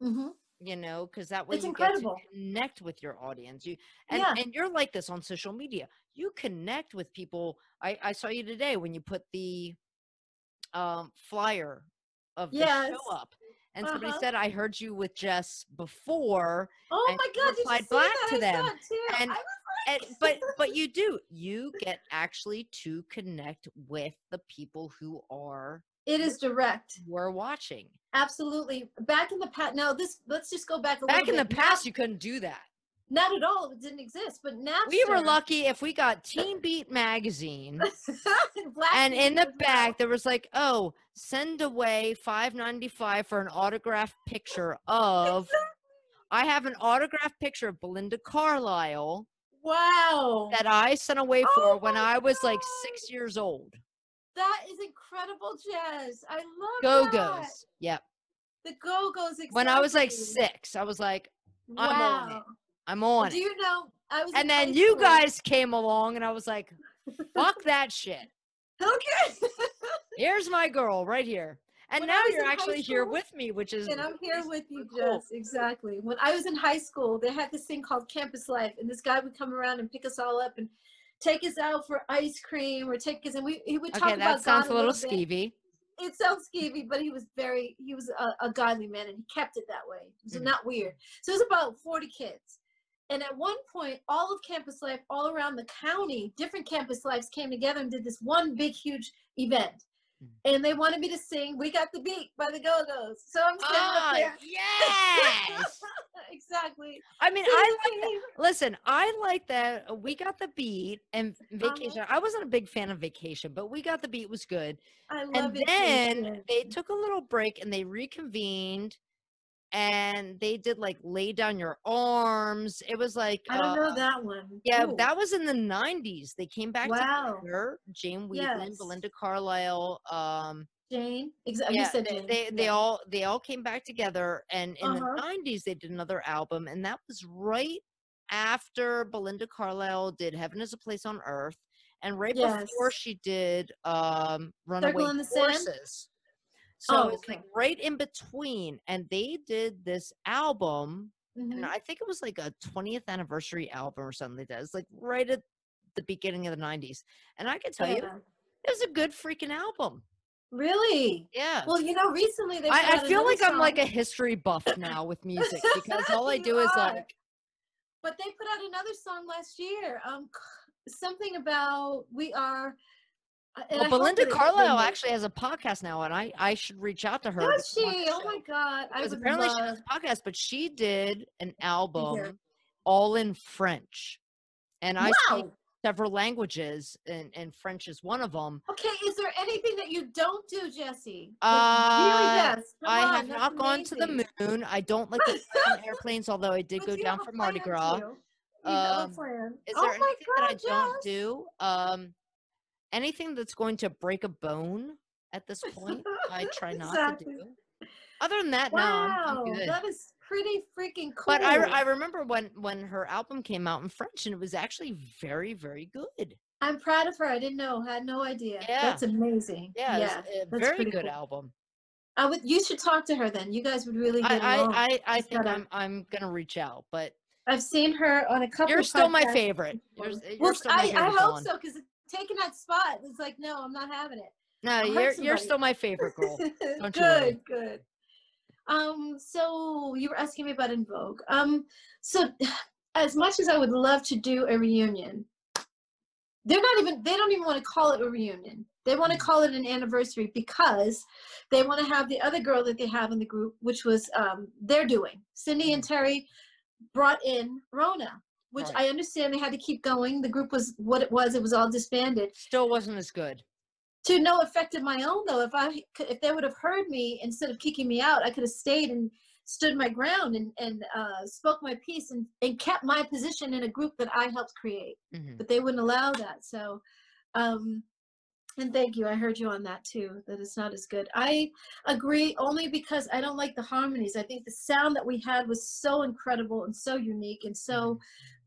Speaker 3: hmm
Speaker 2: you know because that way
Speaker 3: It's
Speaker 2: you
Speaker 3: incredible.
Speaker 2: get to connect with your audience you and
Speaker 3: Yeah.
Speaker 2: and you're like this on social media you connect with people i i saw you today when you put the um flyer of the show up and somebody
Speaker 3: Uh-huh.
Speaker 2: said i heard you with jess before
Speaker 3: Oh
Speaker 2: and
Speaker 3: my God! You
Speaker 2: replied back to
Speaker 3: I
Speaker 2: them,
Speaker 3: saw it too.
Speaker 2: and- and, but but you do you get actually to connect with the people who are
Speaker 3: it is direct.
Speaker 2: We're watching
Speaker 3: Absolutely. Back in the past. Now this. Let's just go back a
Speaker 2: back in
Speaker 3: little
Speaker 2: the
Speaker 3: bit.
Speaker 2: past you couldn't do that
Speaker 3: Not, at all. It didn't exist. But now
Speaker 2: we were lucky if we got teen beat magazine and in the back there was like oh send away 595 for an autographed picture of i have an autographed picture of belinda carlisle
Speaker 3: Wow.
Speaker 2: that i sent away for
Speaker 3: Oh
Speaker 2: when i was like six years old
Speaker 3: that is incredible, Jazz. I love
Speaker 2: it.
Speaker 3: Go
Speaker 2: Go's yep
Speaker 3: The Go Go's. Exactly.
Speaker 2: when i was like six i was like I'm on it. I'm on
Speaker 3: Do you know? I was.
Speaker 2: and then you
Speaker 3: school.
Speaker 2: guys came along and i was like fuck that shit
Speaker 3: Okay.
Speaker 2: here's my girl right here and
Speaker 3: When
Speaker 2: now you're actually here with me which is
Speaker 3: and I'm here with you,
Speaker 2: cool.
Speaker 3: Jess. Exactly. When I was in high school, they had this thing called Campus Life, and this guy would come around and pick us all up and take us out for ice cream or take us and we he would talk about it.
Speaker 2: Okay,
Speaker 3: about
Speaker 2: that sounds
Speaker 3: God
Speaker 2: a little skeevy.
Speaker 3: It sounds skeevy, but he was very he was a, a godly man and he kept it that way. So
Speaker 2: Mhm.
Speaker 3: not weird. So it was about 40 kids. And at one point, all of campus life, all around the county, different campus lives came together and did this one big, huge event.
Speaker 2: Mhm.
Speaker 3: And they wanted me to sing "We Got the Beat" by the Go Go's. So I'm standing
Speaker 2: Ah,
Speaker 3: up there.
Speaker 2: yes.
Speaker 3: exactly.
Speaker 2: I mean, I like
Speaker 3: Singing.
Speaker 2: Listen, I like that we got the beat and
Speaker 3: Uh-huh.
Speaker 2: vacation. I wasn't a big fan of vacation, but we got the beat was good.
Speaker 3: I love
Speaker 2: And
Speaker 3: it.
Speaker 2: then they took a little break and they reconvened and they did like lay down your arms. It was like
Speaker 3: I don't
Speaker 2: uh,
Speaker 3: know that one.
Speaker 2: Yeah,
Speaker 3: Ooh,
Speaker 2: that was in the 90s. They came back
Speaker 3: Wow.
Speaker 2: together. Jane Wiedlin,
Speaker 3: Yes.
Speaker 2: Belinda Carlisle, um
Speaker 3: Jane. Exactly.
Speaker 2: yeah,
Speaker 3: you said
Speaker 2: they,
Speaker 3: Jane.
Speaker 2: they, they
Speaker 3: yeah.
Speaker 2: all they all came back together and in
Speaker 3: Uh-huh.
Speaker 2: the 90s they did another album and that was right after belinda carlisle did heaven is a place on earth and right before she did um runaway
Speaker 3: Circle in the Sand?
Speaker 2: horses so
Speaker 3: Oh,
Speaker 2: it's like right in between and they did this album
Speaker 3: Mhm.
Speaker 2: and i think it was like a 20th anniversary album or something like that it's like right at the beginning of the 90s and i can tell you it was a good freaking album
Speaker 3: Really?
Speaker 2: yeah
Speaker 3: Well, you know, recently they.
Speaker 2: I, I feel like I'm like a history buff now with music because all I do is like
Speaker 3: But they put out another song last year. Um, something about we are. And
Speaker 2: well, Belinda Carlisle actually has a podcast now, and I I should reach out to her.
Speaker 3: Does
Speaker 2: to come on
Speaker 3: she? Oh my god! I would
Speaker 2: apparently she has a podcast, but she did an album
Speaker 3: hear.
Speaker 2: all in French, and I speak several languages, and and French is one of them.
Speaker 3: Okay, is there anything that you don't do, Jesse?
Speaker 2: Uh,
Speaker 3: really,
Speaker 2: I
Speaker 3: on,
Speaker 2: have not gone to the moon. I don't like to on airplanes, although I did
Speaker 3: But
Speaker 2: go down for Mardi Gras.
Speaker 3: You
Speaker 2: Um. Is
Speaker 3: oh
Speaker 2: there
Speaker 3: my
Speaker 2: anything that I
Speaker 3: God,
Speaker 2: don't do? Um, anything that's going to break a bone at this point, I try not
Speaker 3: Exactly.
Speaker 2: to do. Other than that,
Speaker 3: Wow,
Speaker 2: no, I'm, I'm
Speaker 3: that is pretty freaking cool.
Speaker 2: But I, I remember when when her album came out in French, and it was actually very very good.
Speaker 3: I'm proud of her. I didn't know. Had no idea.
Speaker 2: Yeah.
Speaker 3: That's amazing.
Speaker 2: Yeah,
Speaker 3: yeah.
Speaker 2: a
Speaker 3: that's
Speaker 2: very good
Speaker 3: cool.
Speaker 2: album.
Speaker 3: I would. You should talk to her then. You guys would really get
Speaker 2: I. I, I, I think
Speaker 3: a-
Speaker 2: I'm I'm gonna reach out, but
Speaker 3: I've seen her on a couple.
Speaker 2: you're
Speaker 3: of
Speaker 2: still my favorite. You're, you're
Speaker 3: Well,
Speaker 2: still my
Speaker 3: I,
Speaker 2: favorite.
Speaker 3: I hope
Speaker 2: Dawn.
Speaker 3: so because taking that spot It's like, no, I'm not having it.
Speaker 2: No, you're you're still my favorite girl. Don't you worry.
Speaker 3: good, good. Um, so you were asking me about En Vogue. Um, so as much as I would love to do a reunion, they're not even they don't even want to call it a reunion. They want to
Speaker 2: Mm.
Speaker 3: call it an anniversary because they want to have the other girl that they have in the group, which was um they're doing. Cindy and Terry brought in Rhona, which.
Speaker 2: Right.
Speaker 3: I understand they had to keep going. The group was what it was, it was all disbanded
Speaker 2: Still wasn't as good.
Speaker 3: to no effect of my own though if I if they would have heard me instead of kicking me out i could have stayed and stood my ground and and uh, spoke my piece and and kept my position in a group that i helped create
Speaker 2: Mhm.
Speaker 3: but they wouldn't allow that so um and thank you i heard you on that too that it's not as good i agree only because i don't like the harmonies i think the sound that we had was so incredible and so unique and so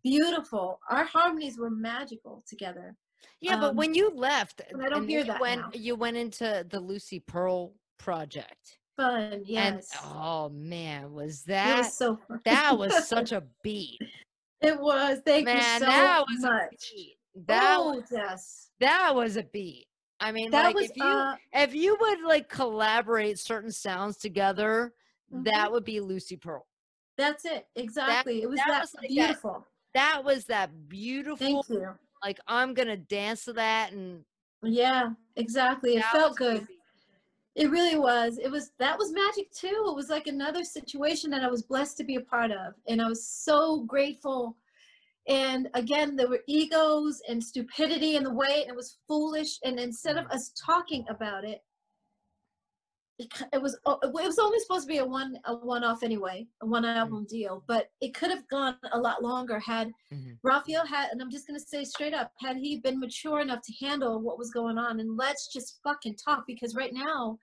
Speaker 3: beautiful our harmonies were magical together
Speaker 2: Yeah, but
Speaker 3: Um,
Speaker 2: when you left,
Speaker 3: but I don't hear
Speaker 2: you
Speaker 3: that
Speaker 2: went
Speaker 3: now.
Speaker 2: you went into the Lucy Pearl project.
Speaker 3: fun yes
Speaker 2: And oh man, was that
Speaker 3: was so fun.
Speaker 2: that was such a beat.
Speaker 3: It was. Thank
Speaker 2: Man,
Speaker 3: you so
Speaker 2: that was a
Speaker 3: much.
Speaker 2: beat. That
Speaker 3: oh,
Speaker 2: was
Speaker 3: yes.
Speaker 2: that was a beat. I mean,
Speaker 3: That
Speaker 2: like
Speaker 3: was.
Speaker 2: if you
Speaker 3: uh,
Speaker 2: if you would like collaborate certain sounds together,
Speaker 3: Mm-hmm.
Speaker 2: that would be Lucy Pearl.
Speaker 3: that's it. Exactly. it was
Speaker 2: that
Speaker 3: that,
Speaker 2: was like that-
Speaker 3: beautiful.
Speaker 2: That was that beautiful.
Speaker 3: Thank you.
Speaker 2: Like I'm gonna dance to that, and
Speaker 3: Yeah, exactly. It felt good.
Speaker 2: beat.
Speaker 3: It really was. It was that was magic too. It was like another situation that I was blessed to be a part of, and I was so grateful. And again, there were egos and stupidity in the way, and it was foolish. And instead of mm. us talking about it, it, was it was only supposed to be a one a one off anyway, a one album deal. But it could have gone a lot longer had
Speaker 2: Mhm.
Speaker 3: Raphael had, and I'm just gonna say straight up, had he been mature enough to handle what was going on, and let's just fucking talk because right now,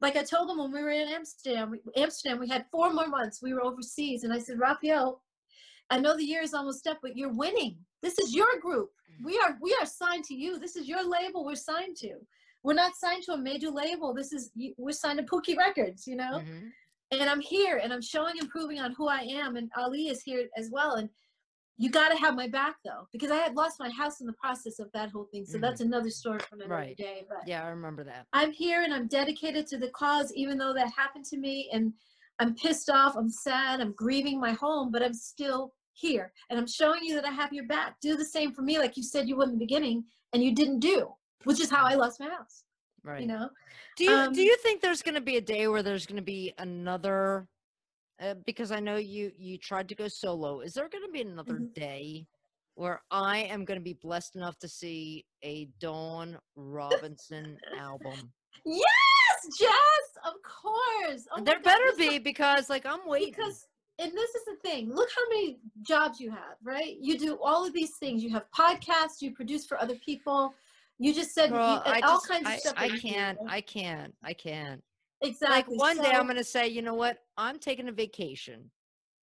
Speaker 3: like I told him when we were in Amsterdam, we, Amsterdam, we had four more months. We were overseas, and I said, Raphael, I know the year is almost up, but you're winning. This is your group. We are we are signed to you. This is your label. We're signed to. We're not signed to a major label. This is we're signed to Pookie Records. You know
Speaker 2: Mhm.
Speaker 3: and I'm here and I'm showing and proving on who I am and Ali is here as well and you got to have my back though, because I had lost my house in the process of that whole thing. So that's another story for another
Speaker 2: Right.
Speaker 3: day. But
Speaker 2: Yeah, I remember that.
Speaker 3: I'm here and I'm dedicated to the cause, even though that happened to me. And I'm pissed off, I'm sad, I'm grieving my home, but I'm still here. And I'm showing you that I have your back. Do the same for me, like you said you would in the beginning, and you didn't do, which is how I lost my house.
Speaker 2: Right.
Speaker 3: You know?
Speaker 2: Do you
Speaker 3: Um,
Speaker 2: do you think there's going to be a day where there's going to be another? Uh, because I know you you tried to go solo. Is there going to be another
Speaker 3: Mhm.
Speaker 2: day where I am going to be blessed enough to see a Dawn Robinson album?
Speaker 3: Yes, Jess, of course. Oh
Speaker 2: there better be because like I'm waiting.
Speaker 3: because and this is the thing look how many jobs you have right you do all of these things you have podcasts you produce for other people you just said you,
Speaker 2: Girl, I
Speaker 3: all
Speaker 2: just
Speaker 3: kinds of stuff
Speaker 2: I
Speaker 3: you
Speaker 2: can't? I can't I can't.
Speaker 3: exactly
Speaker 2: Like one day I'm going to say, you know what? I'm taking a vacation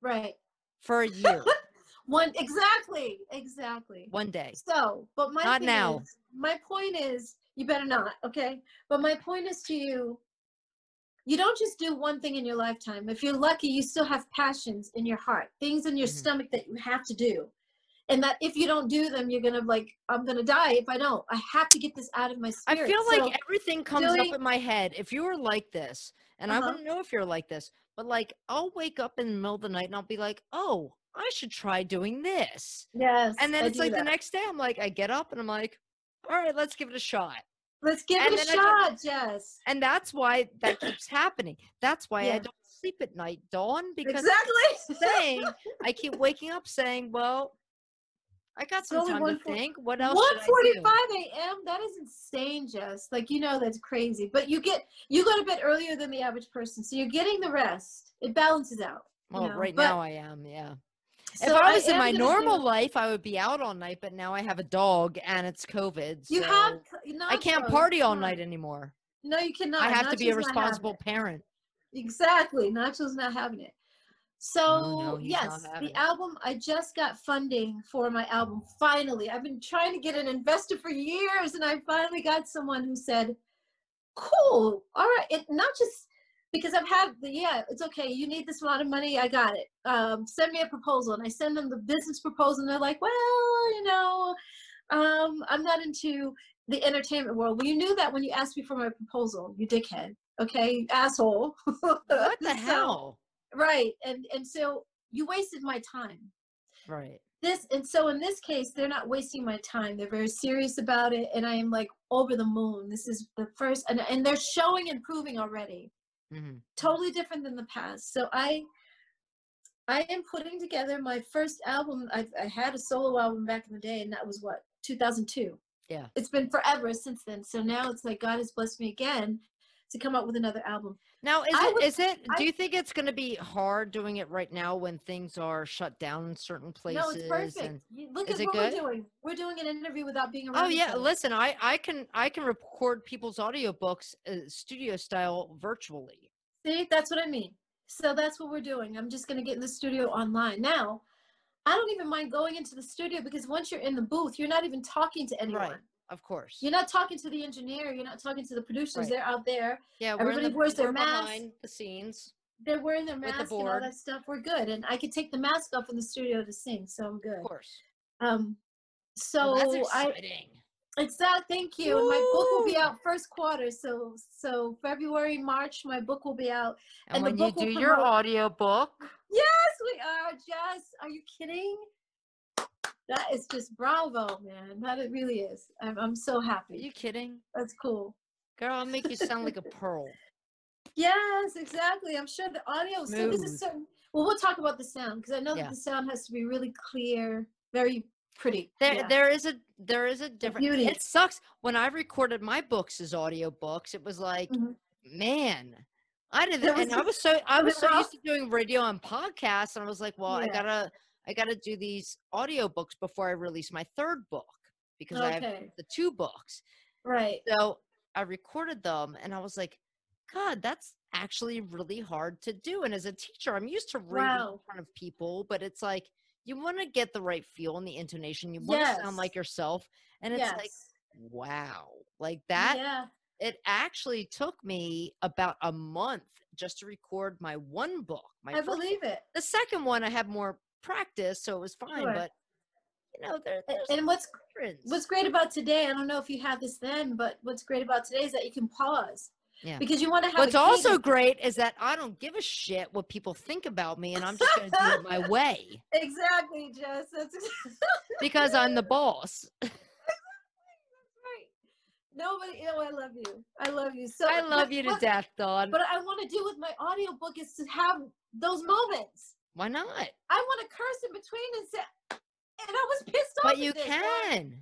Speaker 3: right
Speaker 2: for a year.
Speaker 3: one exactly exactly
Speaker 2: one day.
Speaker 3: so but my
Speaker 2: Not now.
Speaker 3: is, my point is you better not okay but my point is to you you don't just do one thing in your lifetime if you're lucky you still have passions in your heart things in your
Speaker 2: Mhm.
Speaker 3: stomach that you have to do and that if you don't do them you're gonna like i'm gonna die if i don't i have to get this out of my spirit I
Speaker 2: feel
Speaker 3: So-
Speaker 2: like everything comes
Speaker 3: doing-
Speaker 2: up in my head. If you were like this, and I
Speaker 3: Uh-huh.
Speaker 2: wouldn't know if you're like this, but like I'll wake up in the middle of the night and I'll be like, oh, I should try doing this.
Speaker 3: yes
Speaker 2: And then
Speaker 3: I
Speaker 2: it's like the next day, I'm like, I get up and I'm like, all right, let's give it a shot.
Speaker 3: let's give
Speaker 2: and
Speaker 3: it a
Speaker 2: I
Speaker 3: shot jess
Speaker 2: And that's why that keeps happening. That's why I don't sleep at night, Dawn, because
Speaker 3: exactly
Speaker 2: saying I keep waking up saying, well, I got some time to think. What else
Speaker 3: One
Speaker 2: I
Speaker 3: forty-five a.m. That is insane, Jess. Like you know that's crazy. But you get you go to bed earlier than the average person, so you're getting the rest. It balances out.
Speaker 2: Well,
Speaker 3: know,
Speaker 2: right
Speaker 3: but-
Speaker 2: now I am, yeah.
Speaker 3: so
Speaker 2: if I was in my normal
Speaker 3: do-
Speaker 2: life, I would be out all night, but now I have a dog and it's COVID.
Speaker 3: you
Speaker 2: so
Speaker 3: have c-
Speaker 2: I can't party all night anymore.
Speaker 3: No, you cannot.
Speaker 2: I have to be a
Speaker 3: Nacho's not having
Speaker 2: responsible parent.
Speaker 3: Exactly. Nacho's not having it. So
Speaker 2: no,
Speaker 3: yes, the album. I just got funding for my album. Finally, I've been trying to get an investor for years, and I finally got someone who said, "Cool, all right." It not just because I've had the yeah, it's okay. You need this amount of money. I got it. Um, send me a proposal, and I send them the business proposal, and they're like, "Well, you know, um, I'm not into the entertainment world." Well, you knew that when you asked me for my proposal, you dickhead. Okay, asshole.
Speaker 2: What the
Speaker 3: So-
Speaker 2: hell?
Speaker 3: Right and and so you wasted my time
Speaker 2: Right.
Speaker 3: this and so in this case they're not wasting my time they're very serious about it and i am like over the moon this is the first and, and they're showing and proving already
Speaker 2: hmm
Speaker 3: totally different than the past so i i am putting together my first album i, I had a solo album back in the day and that was what 2002
Speaker 2: Yeah.
Speaker 3: it's been forever since then so now it's like god has blessed me again to come up with another album
Speaker 2: Now, is
Speaker 3: I
Speaker 2: it?
Speaker 3: would-
Speaker 2: Is it?
Speaker 3: I-
Speaker 2: do you think it's going to be hard doing it right now when things are shut down in certain places?
Speaker 3: no it's perfect
Speaker 2: and-
Speaker 3: You- look at what
Speaker 2: good?
Speaker 3: we're doing we're doing an interview without being around
Speaker 2: Oh yeah, listen, I I can I can record people's audiobooks uh, studio style virtually.
Speaker 3: See, that's what I mean. So that's what we're doing. I'm just going to get in the studio online. Now, I don't even mind going into the studio because once you're in the booth, you're not even talking to anyone.
Speaker 2: Right. Of course.
Speaker 3: You're not talking to the engineer. You're not talking to the producers.
Speaker 2: Right.
Speaker 3: They're out there.
Speaker 2: yeah,
Speaker 3: everybody
Speaker 2: the,
Speaker 3: wears their
Speaker 2: behind the scenes.
Speaker 3: They're wearing their
Speaker 2: With the
Speaker 3: mask and all that stuff. We're good. And I could take the mask off in the studio to sing. So I'm good.
Speaker 2: Of course.
Speaker 3: Um, so
Speaker 2: Well, that's
Speaker 3: I,
Speaker 2: exciting.
Speaker 3: it's that. Thank you. And my book will be out first quarter. So, so February, March, my book will be out.
Speaker 2: and,
Speaker 3: and
Speaker 2: when you do your audio book,
Speaker 3: Yes, we are, Jess. Are you kidding? That is just bravo, man. That it really is. I'm, I'm so happy.
Speaker 2: are you kidding?
Speaker 3: That's cool.
Speaker 2: Girl, I'll make you sound like a pearl.
Speaker 3: Yes, exactly. I'm sure the audio. So this is certain. Well, we'll talk about the sound because I know
Speaker 2: Yeah.
Speaker 3: that the sound has to be really clear, very pretty.
Speaker 2: There,
Speaker 3: yeah.
Speaker 2: there is a there is a different.
Speaker 3: beauty.
Speaker 2: It sucks when I recorded my books as audio books. It was like,
Speaker 3: Mhm.
Speaker 2: man, I didn't,
Speaker 3: was
Speaker 2: and I was so I
Speaker 3: was
Speaker 2: so
Speaker 3: rough?
Speaker 2: used to doing radio and podcasts, and I was like, well, I gotta I gotta do these audio books before I release my third book because I have the two books.
Speaker 3: Right.
Speaker 2: So I recorded them, and I was like, God, that's actually really hard to do. And as a teacher, I'm used to reading in front of people, but it's like you want to get the right feel and the intonation. You want to sound like yourself, and it's
Speaker 3: yes.
Speaker 2: like, wow, like that.
Speaker 3: Yeah.
Speaker 2: It actually took me about a month just to record my one book. My
Speaker 3: I believe it.
Speaker 2: the second one I had more practice, so it was fine.
Speaker 3: Sure.
Speaker 2: But you know, there, there's
Speaker 3: And what's
Speaker 2: difference.
Speaker 3: what's great about today, I don't know if you have this then, but what's great about today is that you can pause.
Speaker 2: Yeah.
Speaker 3: Because you want to have
Speaker 2: What's also great is that I don't give a shit what people think about me, and I'm just going to do it my way
Speaker 3: Exactly, Jess. That's
Speaker 2: because I'm the boss.
Speaker 3: Nobody you know, I love you. I love you so
Speaker 2: I love you to
Speaker 3: what-
Speaker 2: death, Dawn.
Speaker 3: But I want to do with my audiobook is to have those moments.
Speaker 2: Why not?
Speaker 3: I want to curse in between and say and I was pissed off.
Speaker 2: But you
Speaker 3: this,
Speaker 2: can.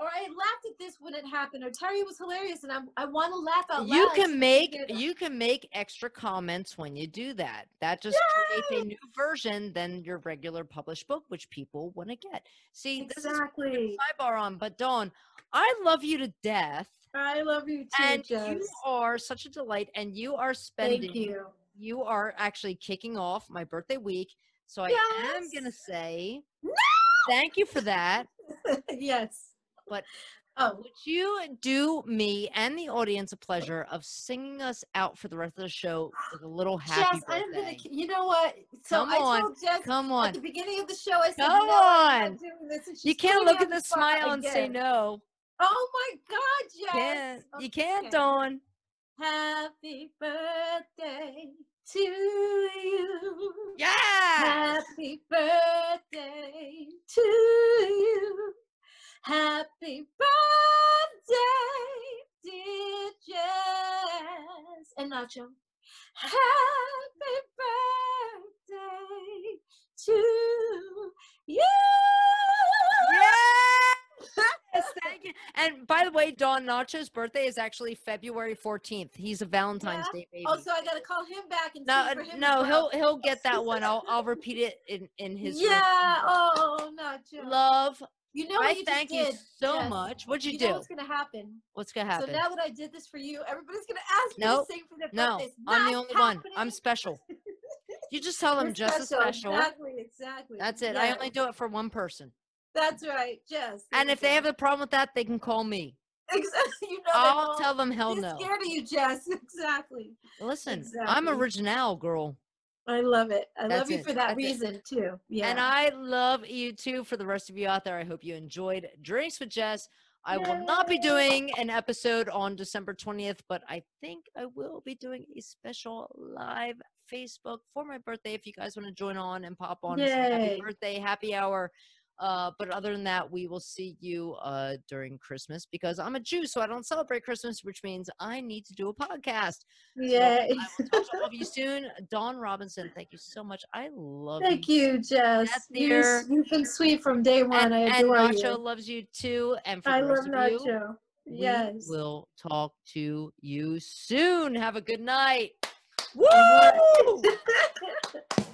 Speaker 3: Or, I laughed at this when it happened, or Terry was hilarious, and I, I want to laugh out loud.
Speaker 2: You can make you can make extra comments when you do that. That just creates a new version than your regular published book, which people want to get. See, this is
Speaker 3: exactly.
Speaker 2: sidebar on, but Dawn, I love you to death,
Speaker 3: I love you too,
Speaker 2: and
Speaker 3: Jess.
Speaker 2: you are such a delight, and you are spending.
Speaker 3: Thank you.
Speaker 2: You are actually kicking off my birthday week. So I am going to say
Speaker 3: No!
Speaker 2: thank you for that.
Speaker 3: yes.
Speaker 2: But
Speaker 3: Oh,
Speaker 2: Would you do me and the audience a pleasure of singing us out for the rest of the show with a little happy
Speaker 3: Jess, I'm gonna. You know what? So
Speaker 2: Come
Speaker 3: I
Speaker 2: on,
Speaker 3: told Jess
Speaker 2: Come
Speaker 3: at the beginning of the show. I said,
Speaker 2: Come
Speaker 3: no,
Speaker 2: on.
Speaker 3: doing this. and
Speaker 2: You can't look at the smile and say no.
Speaker 3: Oh my God, Jess!
Speaker 2: Can't. You can't. Dawn.
Speaker 3: Happy birthday to you.
Speaker 2: Yeah.
Speaker 3: Happy birthday to you. Happy birthday, dear Jess and Nacho. Happy birthday to you.
Speaker 2: Yes, thank you. And by the way, Dawn Nacho's birthday is actually February 14th. He's a Valentine's
Speaker 3: Yeah?
Speaker 2: Day baby.
Speaker 3: Oh, so I gotta call him back and
Speaker 2: no,
Speaker 3: sing for uh, him. as
Speaker 2: no,
Speaker 3: well.
Speaker 2: he'll he'll get that one. I'll I'll repeat it in in his.
Speaker 3: Yeah. Oh, Nacho.
Speaker 2: Love.
Speaker 3: You know what
Speaker 2: I
Speaker 3: you
Speaker 2: thank you so
Speaker 3: Jess?
Speaker 2: much. What'd you,
Speaker 3: You
Speaker 2: do?
Speaker 3: what's gonna happen?
Speaker 2: What's gonna happen?
Speaker 3: So now that I did this for you, everybody's gonna ask me
Speaker 2: Nope.
Speaker 3: to sing for their
Speaker 2: no,
Speaker 3: birthdays.
Speaker 2: I'm the only one. I'm special. You just tell them
Speaker 3: You're
Speaker 2: just as special.
Speaker 3: Exactly, exactly.
Speaker 2: That's it. I only do it for one person.
Speaker 3: That's right, Jess.
Speaker 2: And if they have a problem with that, they can call me.
Speaker 3: exactly, you know,
Speaker 2: I'll tell them hell no.
Speaker 3: scared of you, Jess. Exactly.
Speaker 2: Listen, I'm original, girl.
Speaker 3: I love it. I
Speaker 2: That's
Speaker 3: love you
Speaker 2: it,
Speaker 3: for that
Speaker 2: that's it.
Speaker 3: reason too. Yeah.
Speaker 2: And I love you too for the rest of you out there. I hope you enjoyed Drinks with Jess. I will not be doing an episode on December 20th, but I think I will be doing a special live Facebook for my birthday if you guys want to join on and pop on happy birthday, happy hour. Uh, but other than that, we will see you uh, during Christmas because I'm a Jew, so I don't celebrate Christmas, which means I need to do a podcast. So
Speaker 3: Yay.
Speaker 2: I will talk to all of you soon. Dawn Robinson, thank you so much. I love you.
Speaker 3: Thank
Speaker 2: you.
Speaker 3: Jess. You-. You've been sweet from day one.
Speaker 2: And,
Speaker 3: I
Speaker 2: and
Speaker 3: adore
Speaker 2: Nacho
Speaker 3: you.
Speaker 2: loves you too. And for
Speaker 3: I
Speaker 2: the
Speaker 3: love
Speaker 2: rest of you,
Speaker 3: Nacho.
Speaker 2: we will talk to you soon. Have a good night. Woo!